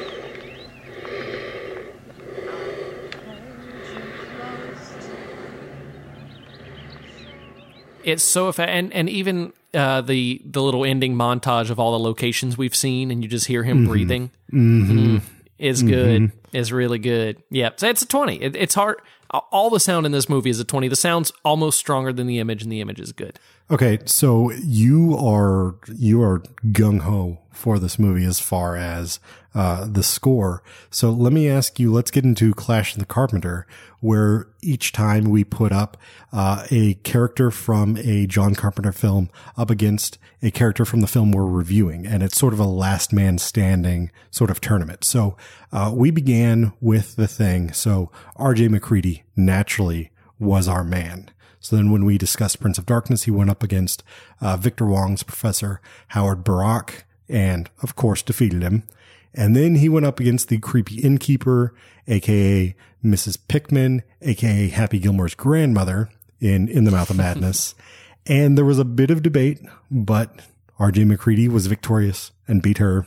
It's so effective. and and even uh, the the little ending montage of all the locations we've seen, and you just hear him breathing. Mm, is good. Is really good. Yeah, so it's a twenty. It, it's hard. All the sound in this movie is a twenty. The sound's almost stronger than the image, and the image is good. Okay, so you are you are gung ho for this movie as far as uh, the score. So let me ask you. Let's get into Clash of the Carpenter, where each time we put up uh, a character from a John Carpenter film up against a character from the film we're reviewing, and it's sort of a last man standing sort of tournament. So uh, we began with the thing. So R.J. MacReady naturally was our man. So then when we discussed Prince of Darkness, he went up against uh, Victor Wong's professor, Howard Birack, and of course defeated him. And then he went up against the creepy innkeeper, aka Mrs. Pickman, aka Happy Gilmore's grandmother in In the Mouth of Madness. *laughs* and there was a bit of debate, but RJ MacReady was victorious and beat her.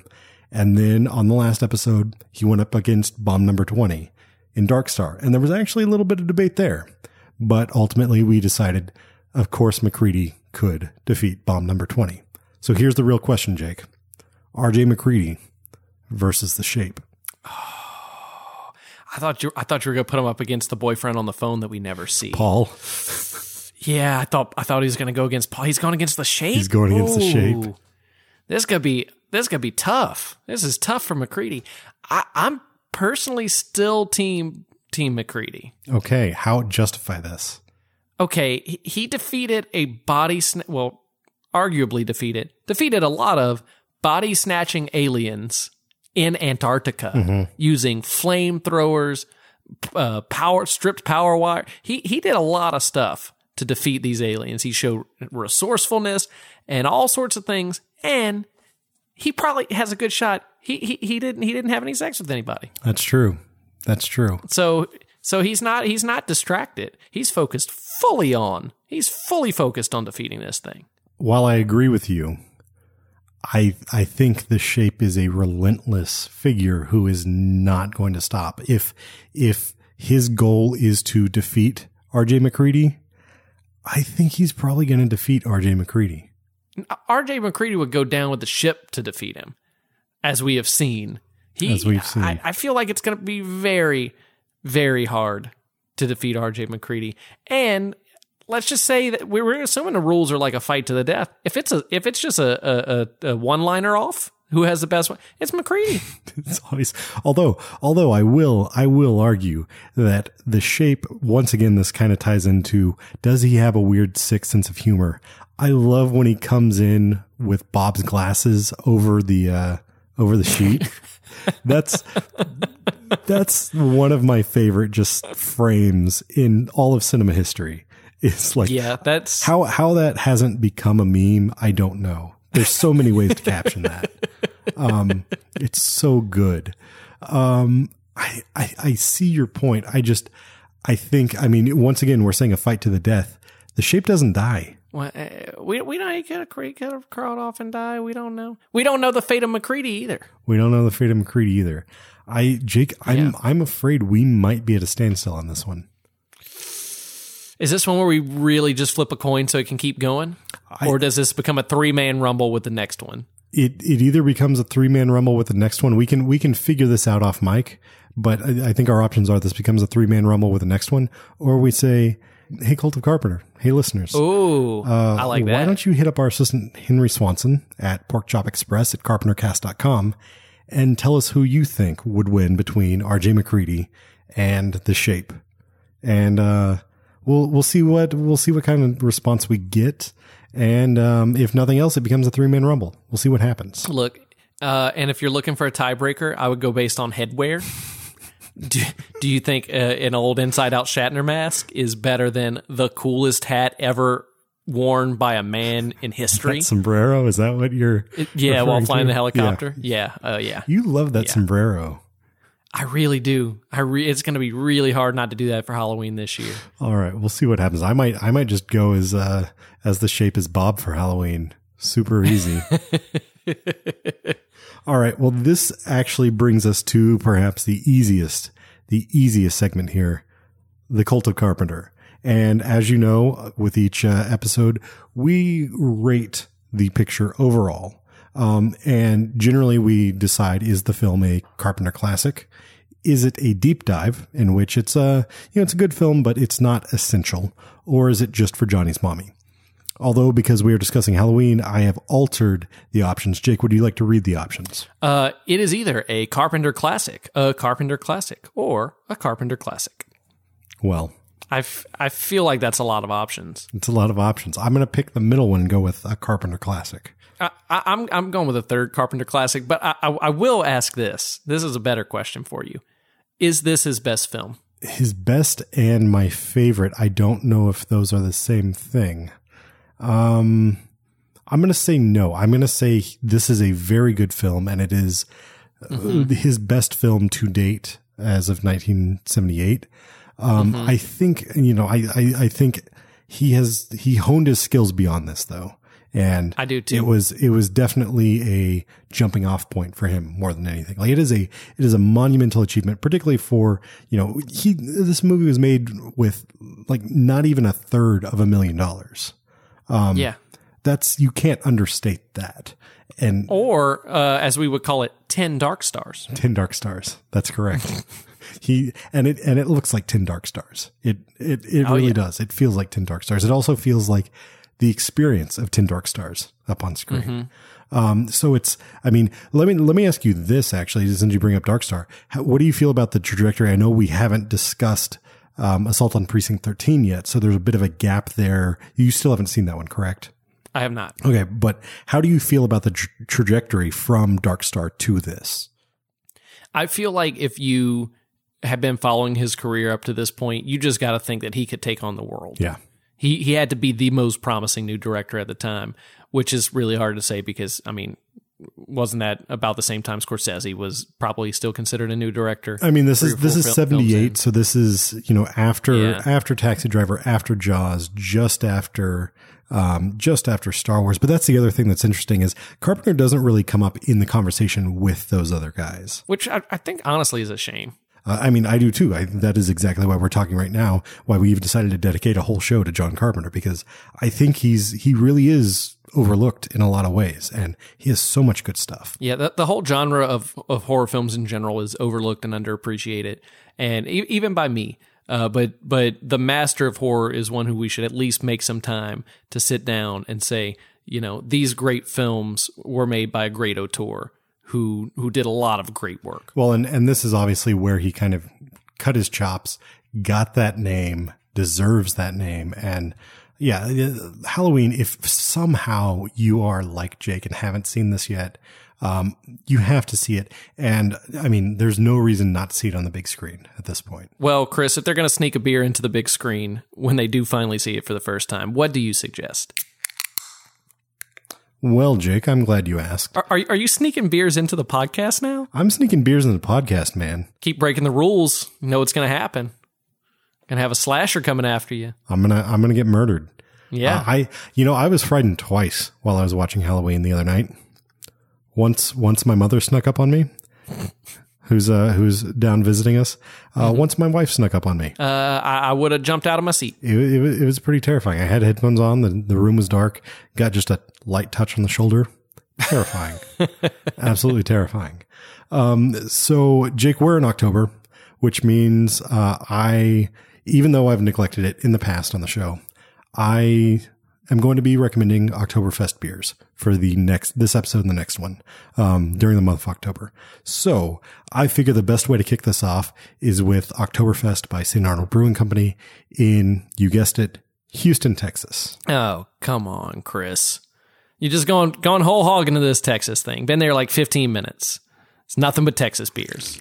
And then on the last episode, he went up against bomb number 20 in Dark Star. And there was actually a little bit of debate there. But ultimately, we decided, of course, MacReady could defeat bomb number 20. So here's the real question, Jake RJ MacReady versus the shape. *sighs* I thought you I thought you were gonna put him up against the boyfriend on the phone that we never see. Paul. *laughs* Yeah, I thought I thought he was gonna go against Paul. He's going against the shape. He's going against the shape. This gonna be this gonna be tough. This is tough for MacReady. I, I'm personally still team team MacReady. Okay, how justify this? Okay, he, he defeated a body sna- well, arguably defeated defeated a lot of body snatching aliens in Antarctica using flamethrowers, uh, power stripped power wire. He he did a lot of stuff to defeat these aliens. He showed resourcefulness and all sorts of things, and he probably has a good shot. He he he didn't he didn't have any sex with anybody, That's true. That's true. so so he's not he's not distracted. He's focused fully on he's fully focused on defeating this thing. While I agree with you, I I think the shape is a relentless figure who is not going to stop. If if his goal is to defeat RJ MacReady, I think he's probably going to defeat RJ MacReady. RJ MacReady would go down with the ship to defeat him, as we have seen. He, As we've seen. I, I feel like it's going to be very, very hard to defeat RJ MacReady. And let's just say that we we're assuming the rules are like a fight to the death. If it's a if it's just a, a, a, a one liner off, who has the best one? It's MacReady. *laughs* It's always, although, although I will, I will argue that the shape, once again, this kind of ties into, does he have a weird sick sense of humor? I love when he comes in with Bob's glasses over the, uh, over the sheet. *laughs* that's, that's one of my favorite just frames in all of cinema history. It's like, yeah, that's how, how that hasn't become a meme, I don't know. There's so many ways to caption that. Um, it's so good. Um, I, I, I see your point. I just, I think, I mean, once again, we're saying a fight to the death. The shape doesn't die. Well, uh, we we don't he could have could have crawled off and died. We don't know. We don't know the fate of MacReady either. We don't know the fate of MacReady either. I, Jake, I'm, Yeah. I'm afraid we might be at a standstill on this one. Is this one where we really just flip a coin so it can keep going? or does this become a three man rumble with the next one? It, it either becomes a three man rumble with the next one. We can, we can figure this out off mic, but I, I think our options are this becomes a three man rumble with the next one, or we say, Hey, Cult of Carpenter. Hey, listeners. Ooh, I like that. Why don't you hit up our assistant Henry Swanson at porkchopexpress at carpentercast.com and tell us who you think would win between RJ MacReady and the shape. And uh we'll we'll see what we'll see what kind of response we get. And um if nothing else, it becomes a three man rumble. We'll see what happens. Look, uh, and if you're looking for a tiebreaker, I would go based on headwear. *laughs* do, do you think uh, an old inside out Shatner mask is better than the coolest hat ever worn by a man in history? Sombrero, is that what you're yeah, while flying to? the helicopter. Yeah, uh, yeah. You love that sombrero. I really do. I re- it's going to be really hard not to do that for Halloween this year. All right, we'll see what happens. I might I might just go as uh as the shape as Bob for Halloween. Super easy. *laughs* All right. Well, this actually brings us to perhaps the easiest, the easiest segment here, the Cult of Carpenter. And as you know, with each uh, episode, we rate the picture overall. Um, and generally we decide, is the film a Carpenter classic? Is it a deep dive in which it's a, you know, it's a good film, but it's not essential? Or is it just for Johnny's mommy? Although, because we are discussing Halloween, I have altered the options. Jake, would you like to read the options? Uh, it is either a Carpenter classic, a Carpenter classic, or a Carpenter classic. Well, I, f- I feel like that's a lot of options. it's a lot of options. I'm going to pick the middle one and go with a Carpenter classic. I, I, I'm I'm going with a third Carpenter classic, but I, I I will ask this. This is a better question for you. Is this his best film? His best and my favorite. I don't know if those are the same thing. Um, I'm going to say no. I'm going to say this is a very good film, and it is uh, his best film to date as of 1978. Um, I think you know. I, I I think he has he honed his skills beyond this though, and I do too. It was it was definitely a jumping off point for him more than anything. Like it is a it is a monumental achievement, particularly for you know he this movie was made with like not even a third of a million dollars. Um, yeah. That's you can't understate that. And Or uh, as we would call it, ten Dark Stars. *laughs* Ten Dark Stars. That's correct. *laughs* he and it and it looks like Ten Dark Stars. It it it Oh, really yeah. does. It feels like Ten Dark Stars. It also feels like the experience of Ten Dark Stars up on screen. Mm-hmm. Um, so it's. I mean, let me let me ask you this actually, since you bring up Dark Star. How, what do you feel about the trajectory? I know we haven't discussed um, Assault on Precinct Thirteen yet, so there's a bit of a gap there. You still haven't seen that one, correct? I have not. Okay, but how do you feel about the tra- trajectory from Dark Star to this? I feel like if you have been following his career up to this point, you just got to think that he could take on the world. Yeah. He he had to be the most promising new director at the time, which is really hard to say because I mean, wasn't that about the same time Scorsese was probably still considered a new director? I mean, this is this is seventy eight, so this is you know after Yeah. after Taxi Driver, after Jaws, just after um, just after Star Wars. But that's the other thing that's interesting is Carpenter doesn't really come up in the conversation with those other guys. which I, I think honestly is a shame. Uh, I mean, I do too. I, that is exactly why we're talking right now. Why we've decided to dedicate a whole show to John Carpenter because I think he's he really is overlooked in a lot of ways, and he has so much good stuff. Yeah, the, the whole genre of, of horror films in general is overlooked and underappreciated, and e- even by me. Uh, but but the master of horror is one who we should at least make some time to sit down and say, you know, these great films were made by a great auteur who who did a lot of great work. Well, and, and this is obviously where he kind of cut his chops, got that name, deserves that name. And yeah, uh, Halloween, if somehow you are like Jake and haven't seen this yet, um, you have to see it. And I mean, there's no reason not to see it on the big screen at this point. Well, Chris, if they're going to sneak a beer into the big screen when they do finally see it for the first time, what do you suggest? Well, Jake, I'm glad you asked. Are, are, are you sneaking beers into the podcast now? I'm sneaking beers in the podcast, man. Keep breaking the rules. You know what's going to happen. Gonna have a slasher coming after you. I'm gonna, I'm gonna get murdered. Yeah. Uh, I, you know, I was frightened twice while I was watching Halloween the other night. Once, once my mother snuck up on me, who's uh, who's down visiting us. Uh, Once my wife snuck up on me. uh, I, I would have jumped out of my seat. It, it, was- it was pretty terrifying. I had headphones on. The, the room was dark. Got just a light touch on the shoulder. Terrifying. *laughs* Absolutely terrifying. Um, so Jake, we're in October, which means, uh, I, even though I've neglected it in the past on the show, I am going to be recommending Oktoberfest beers for the next, this episode and the next one, um, during the month of October. So I figure the best way to kick this off is with Oktoberfest by St. Arnold Brewing Company in, you guessed it, Houston, Texas. Oh, come on, Chris. You're just going going whole hog into this Texas thing. Been there like 15 minutes. It's nothing but Texas beers.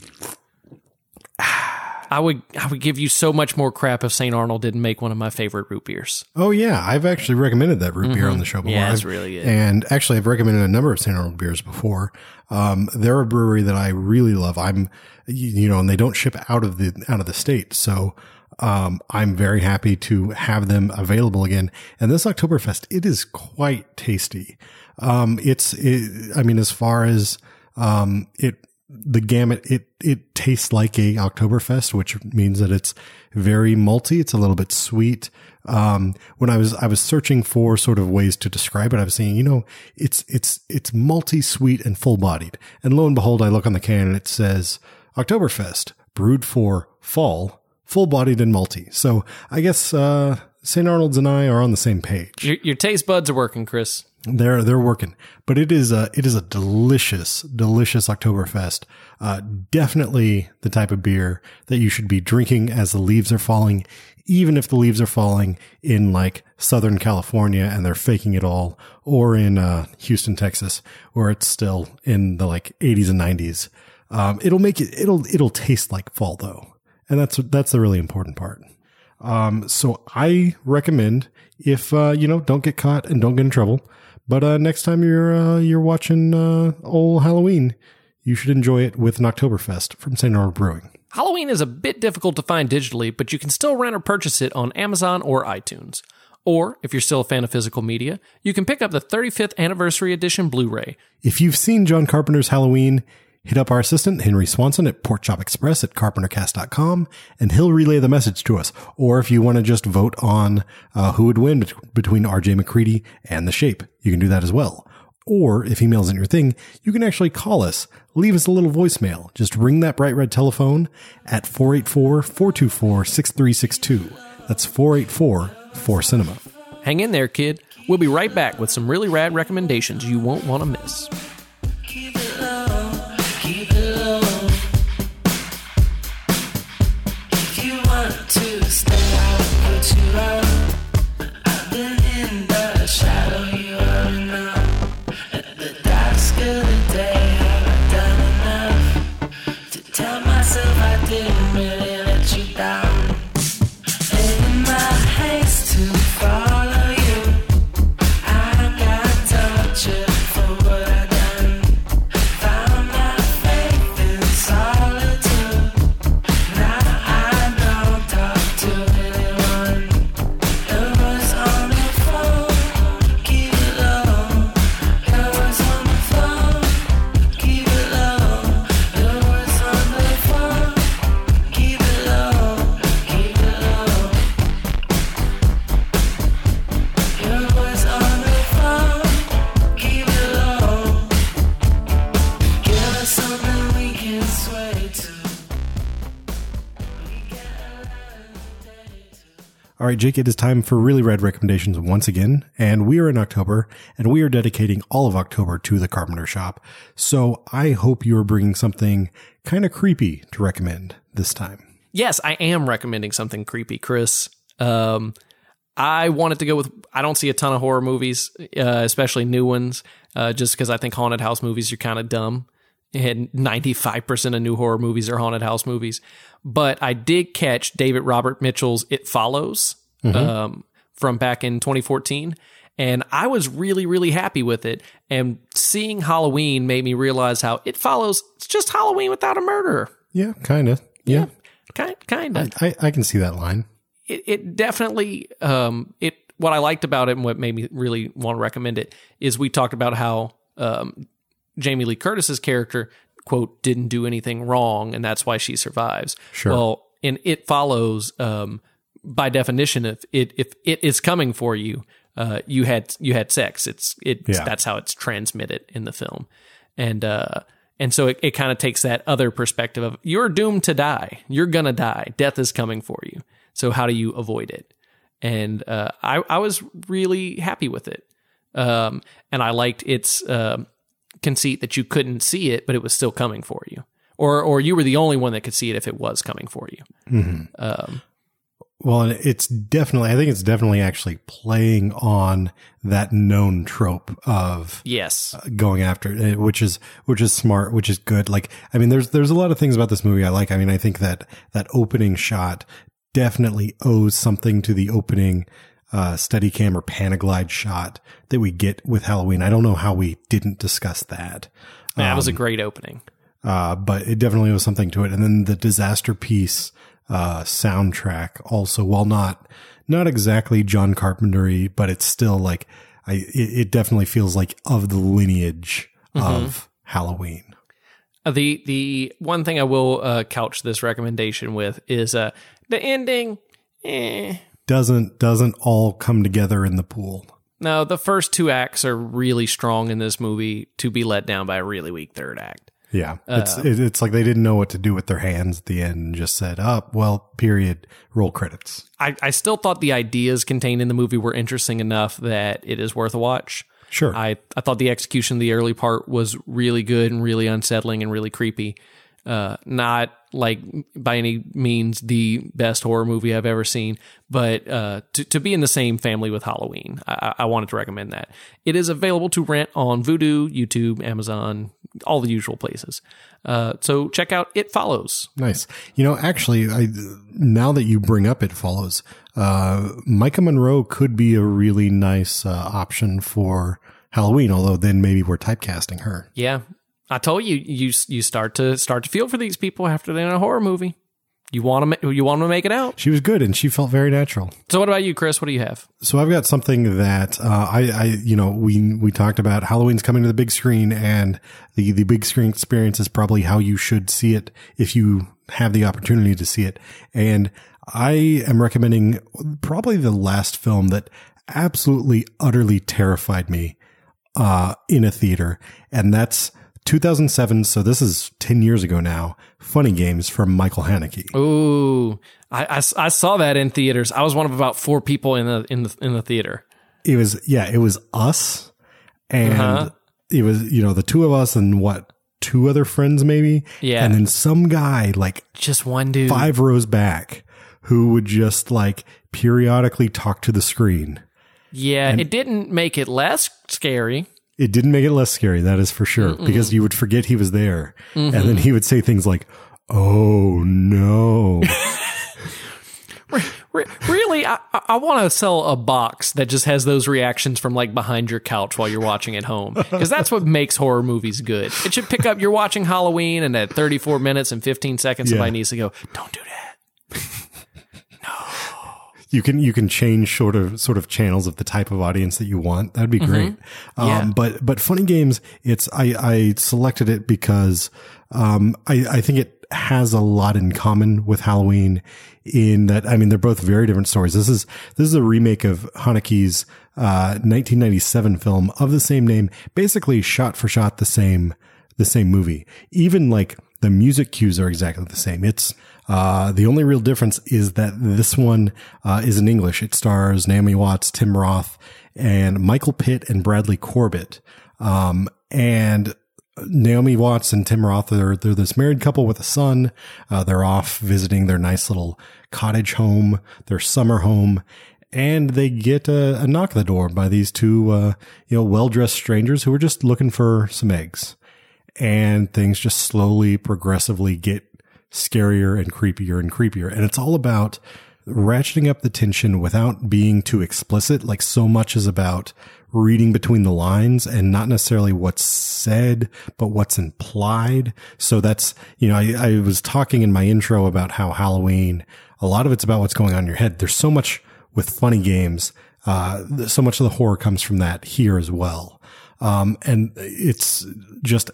I would I would give you so much more crap if St. Arnold didn't make one of my favorite root beers. Oh yeah, I've actually recommended that root beer on the show before. Mm-hmm. Yeah, it's really good. And actually, I've recommended a number of St. Arnold beers before. Um, they're a brewery that I really love. I'm, you you know, and they don't ship out of the out of the state, so um, I'm very happy to have them available again. And this Oktoberfest, it is quite tasty. Um, it's, it, I mean, as far as um, it the gamut it it tastes like a Oktoberfest, which means that it's very malty. It's a little bit sweet. Um, when I was I was searching for sort of ways to describe it, I was saying, you know, it's it's it's malty, sweet, and full bodied. And lo and behold, I look on the can and it says Oktoberfest, brewed for fall, full bodied and malty. So I guess uh, St. Arnold's and I are on the same page. Your, your taste buds are working, Chris. They're they're working, but it is a it is a delicious delicious Oktoberfest. Uh, definitely the type of beer that you should be drinking as the leaves are falling, even if the leaves are falling in like Southern California and they're faking it all, or in uh, Houston, Texas, where it's still in the like 80s and 90s. Um, it'll make it it'll it'll taste like fall though, and that's that's the really important part. Um, so I recommend if uh, you know don't get caught and don't get in trouble. But uh, next time you're uh, you're watching uh, old Halloween, you should enjoy it with an Oktoberfest from St. Arnold Brewing. Halloween is a bit difficult to find digitally, but you can still rent or purchase it on Amazon or iTunes. Or, if you're still a fan of physical media, you can pick up the 35th Anniversary Edition Blu ray. If you've seen John Carpenter's Halloween, hit up our assistant, Henry Swanson at porkchopexpress at carpentercast.com, and he'll relay the message to us. Or if you want to just vote on uh, who would win bet- between RJ MacReady and The Shape, you can do that as well. Or if email isn't your thing, you can actually call us. Leave us a little voicemail. Just ring that bright red telephone at 484-424-6362. That's 484-4-Cinema. Hang in there, kid. We'll be right back with some really rad recommendations you won't want to miss. Right, Jake, it is time for really red recommendations once again. And we are in October and we are dedicating all of October to the Carpenter Shop. So I hope you are bringing something kind of creepy to recommend this time. Yes, I am recommending something creepy, Chris. Um, I wanted to go with. I don't see a ton of horror movies, uh, especially new ones, uh, just because I think haunted house movies are kind of dumb. And ninety five percent of new horror movies are haunted house movies. But I did catch David Robert Mitchell's "It Follows" um, from back in 2014, and I was really, really happy with it. And seeing Halloween made me realize how "It Follows" it's just Halloween without a murderer. Yeah, kind of. Yeah. Kind, kind of. I, I can see that line. it, it definitely um it what I liked about it and what made me really want to recommend it is we talked about how um Jamie Lee Curtis's character quote didn't do anything wrong and that's why she survives. Sure. Well, and it follows um by definition if it if it is coming for you uh you had you had sex it's it Yeah. that's how it's transmitted in the film. And uh and so it, it kind of takes that other perspective of you're doomed to die. You're gonna die. Death is coming for you. So how do you avoid it? And uh, I I was really happy with it. Um, and I liked its um conceit that you couldn't see it, but it was still coming for you, or or you were the only one that could see it if it was coming for you. Um, Well, it's definitely, I think it's definitely actually playing on that known trope of yes, going after it, which is, which is smart, which is good. Like, I mean, there's, there's a lot of things about this movie I like. I mean, I think that, that opening shot definitely owes something to the opening, uh, Steadicam or Panaglide shot that we get with Halloween. I don't know how we didn't discuss that. that was a great opening. uh, but it definitely was something to it. And then the Disasterpeace uh, soundtrack also, while not not exactly John Carpentery, but it's still like I it, it definitely feels like of the lineage of Halloween. Uh, The the one thing I will uh, couch this recommendation with is uh, the ending. Eh. Doesn't doesn't all come together in the pool. No, the first two acts are really strong in this movie to be let down by a really weak third act. Yeah. Uh, it's it, it's like they didn't know what to do with their hands at the end and just said, "Up, well, period, roll credits." I, I still thought the ideas contained in the movie were interesting enough that it is worth a watch. Sure. I, I thought the execution of the early part was really good and really unsettling and really creepy. Uh, not like by any means the best horror movie I've ever seen, but uh, to, to be in the same family with Halloween, I, I wanted to recommend that. It is available to rent on Vudu, YouTube, Amazon, all the usual places. Uh, so check out It Follows. Nice. You know, actually, I now that you bring up it follows, uh, Maika Monroe could be a really nice uh, option for Halloween. Although then maybe we're typecasting her. Yeah, I told you, you you start to start to feel for these people after they're in a horror movie. You want to you want to make it out. She was good and she felt very natural. So what about you, Chris? What do you have? So I've got something that uh, I, I, you know, we we talked about Halloween's coming to the big screen, and the the big screen experience is probably how you should see it if you have the opportunity to see it. And I am recommending probably the last film that absolutely utterly terrified me uh, in a theater, and that's 2007. So this is 10 years ago now. Funny Games from Michael Haneke. Ooh, I, I, I saw that in theaters. I was one of about four people in the in the in the theater. It was yeah, it was us, and Uh-huh. it was you know the two of us and what two other friends maybe. Yeah. and then some guy like Just one dude. five rows back who would just like periodically talk to the screen. Yeah, it didn't make it less scary. It didn't make it less scary, that is for sure, because you would forget he was there, and then mm-hmm. he would say things like, "Oh no." *laughs* Really, I, I- I want to sell a box that just has those reactions from like behind your couch while you're watching at home, because that's what makes horror movies good. It should pick up. You're watching Halloween, and at 34 minutes and 15 seconds, Yeah. somebody needs to go, "Don't do that." *laughs* you can you can change sort of sort of channels of the type of audience that you want. That'd be great. Um, Yeah. But but funny games, it's I I selected it because um I I think it has a lot in common with Halloween in that I mean they're both very different stories. This is this is a remake of Haneke's uh 1997 film of the same name, basically shot for shot the same the same movie. Even like the music cues are exactly the same. It's uh, the only real difference is that this one uh, is in English. It stars Naomi Watts, Tim Roth, and Michael Pitt and Bradley Corbett. Um, and Naomi Watts and Tim Roth are they're this married couple with a son. Uh, they're off visiting their nice little cottage home, their summer home, and they get a, a knock at the door by these two uh, you know well dressed strangers who are just looking for some eggs and things just slowly, progressively get scarier and creepier and creepier. And it's all about ratcheting up the tension without being too explicit. Like so much is about reading between the lines and not necessarily what's said, but what's implied. So that's, you know, I, I was talking in my intro about how Halloween, a lot of it's about what's going on in your head. There's so much with funny games. Uh, so much of the horror comes from that here as well. Um, and it's just,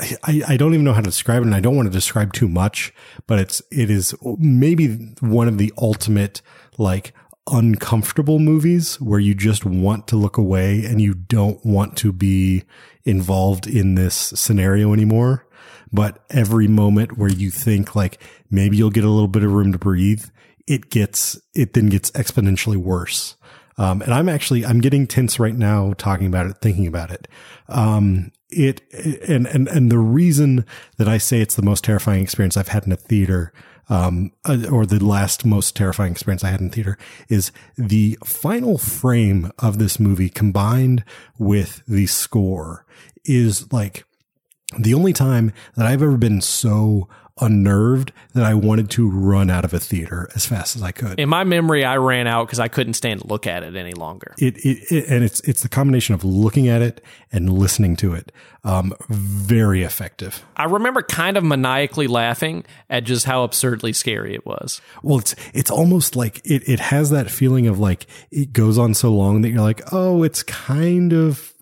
I, I don't even know how to describe it and I don't want to describe too much, but it's, it is maybe one of the ultimate like uncomfortable movies where you just want to look away and you don't want to be involved in this scenario anymore. But every moment where you think like maybe you'll get a little bit of room to breathe, it gets, it then gets exponentially worse. Um, and I'm actually, I'm getting tense right now talking about it, thinking about it. Um, it, and, and, and the reason that I say it's the most terrifying experience I've had in a theater, um, uh, or the last most terrifying experience I had in theater is the final frame of this movie combined with the score is like the only time that I've ever been so unnerved that I wanted to run out of a theater as fast as I could. In my memory, I ran out because I couldn't stand to look at it any longer. It, it, it and it's it's the combination of looking at it and listening to it. Um, very effective. I remember kind of maniacally laughing at just how absurdly scary it was. Well, it's it's almost like it it has that feeling of like it goes on so long that you're like, oh, it's kind of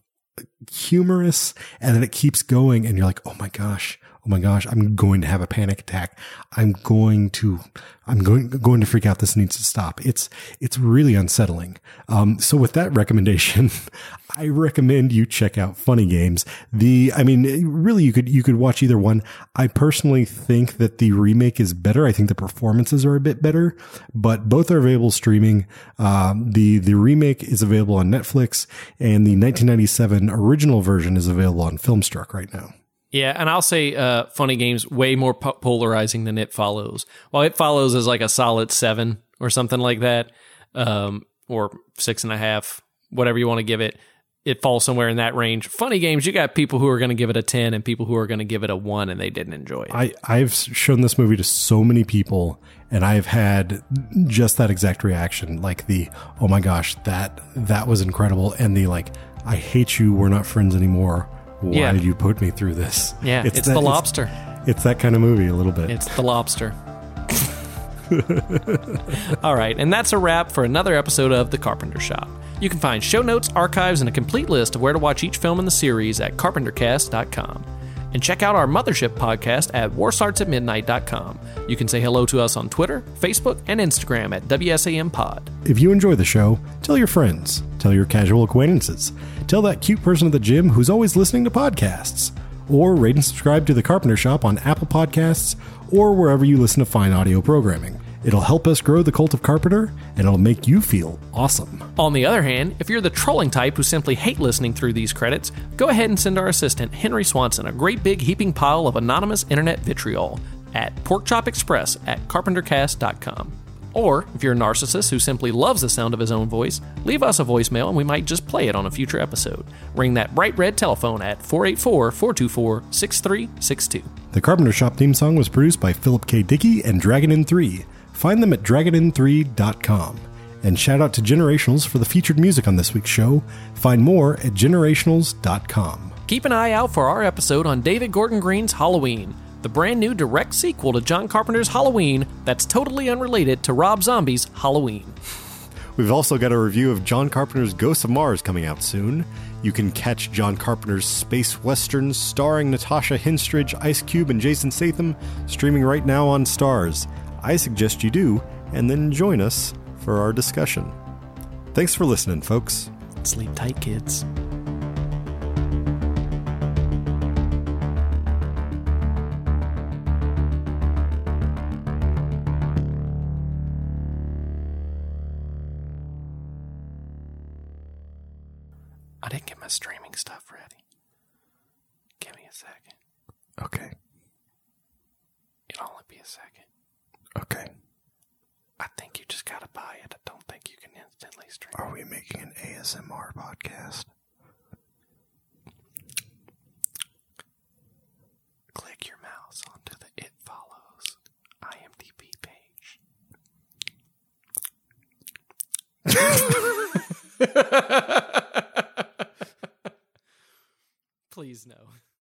humorous, and then it keeps going, and you're like, oh my gosh, oh my gosh, I'm going to have a panic attack. I'm going to, I'm going, going to freak out. This needs to stop. It's, it's really unsettling. Um, so with that recommendation, *laughs* I recommend you check out Funny Games. The, I mean, really, you could, you could watch either one. I personally think that the remake is better. I think the performances are a bit better, but both are available streaming. Um, the, the remake is available on Netflix and the 1997 original version is available on Filmstruck right now. Yeah, and I'll say uh, Funny Games way more po- polarizing than It Follows. While It Follows is like a solid seven or something like that, um, or six and a half, whatever you want to give it. It falls somewhere in that range. Funny Games, you got people who are going to give it a ten and people who are going to give it a one, and they didn't enjoy it. I, I've shown this movie to so many people and I've had just that exact reaction. Like the, oh my gosh, that, that was incredible. And the like, I hate you. We're not friends anymore. Why Yeah. did you put me through this? yeah, it's, that- the lobster. It's, that kind of movie a little bit. It's the lobster. All right, and that's a wrap for another episode of The Carpenter Shop. You can find show notes, archives, and a complete list of where to watch each film in the series at carpentercast.com. And check out our mothership podcast at warstartsatmidnight.com. You can say hello to us on Twitter, Facebook, and Instagram at WSAM Pod. If you enjoy the show, tell your friends, tell your casual acquaintances, tell that cute person at the gym who's always listening to podcasts, or rate and subscribe to The Carpenter Shop on Apple Podcasts or wherever you listen to fine audio programming. It'll help us grow the cult of Carpenter, and it'll make you feel awesome. On the other hand, if you're the trolling type who simply hate listening through these credits, go ahead and send our assistant, Henry Swanson, a great big heaping pile of anonymous internet vitriol at porkchopexpress at carpentercast.com. Or, if you're a narcissist who simply loves the sound of his own voice, leave us a voicemail and we might just play it on a future episode. Ring that bright red telephone at 484 424 6362. The Carpenter Shop theme song was produced by Philip K. Dickey and Dragon Inn 3. Find them at dragonin3.com. And shout out to Generationals for the featured music on this week's show. Find more at generationals.com. Keep an eye out for our episode on David Gordon Green's Halloween, the brand new direct sequel to John Carpenter's Halloween that's totally unrelated to Rob Zombie's Halloween. We've also got a review of John Carpenter's Ghosts of Mars coming out soon. You can catch John Carpenter's space westerns starring Natasha Henstridge, Ice Cube, and Jason Statham streaming right now on Starz. I suggest you do, and then join us for our discussion. Thanks for listening, folks. Sleep tight, kids. My streaming stuff ready. Give me a second. Okay. It'll only be a second. Okay. I think you just gotta buy it. I don't think you can instantly stream. Are we making an ASMR podcast? Click your mouse onto the It Follows IMDb page. *laughs* *laughs* Please no.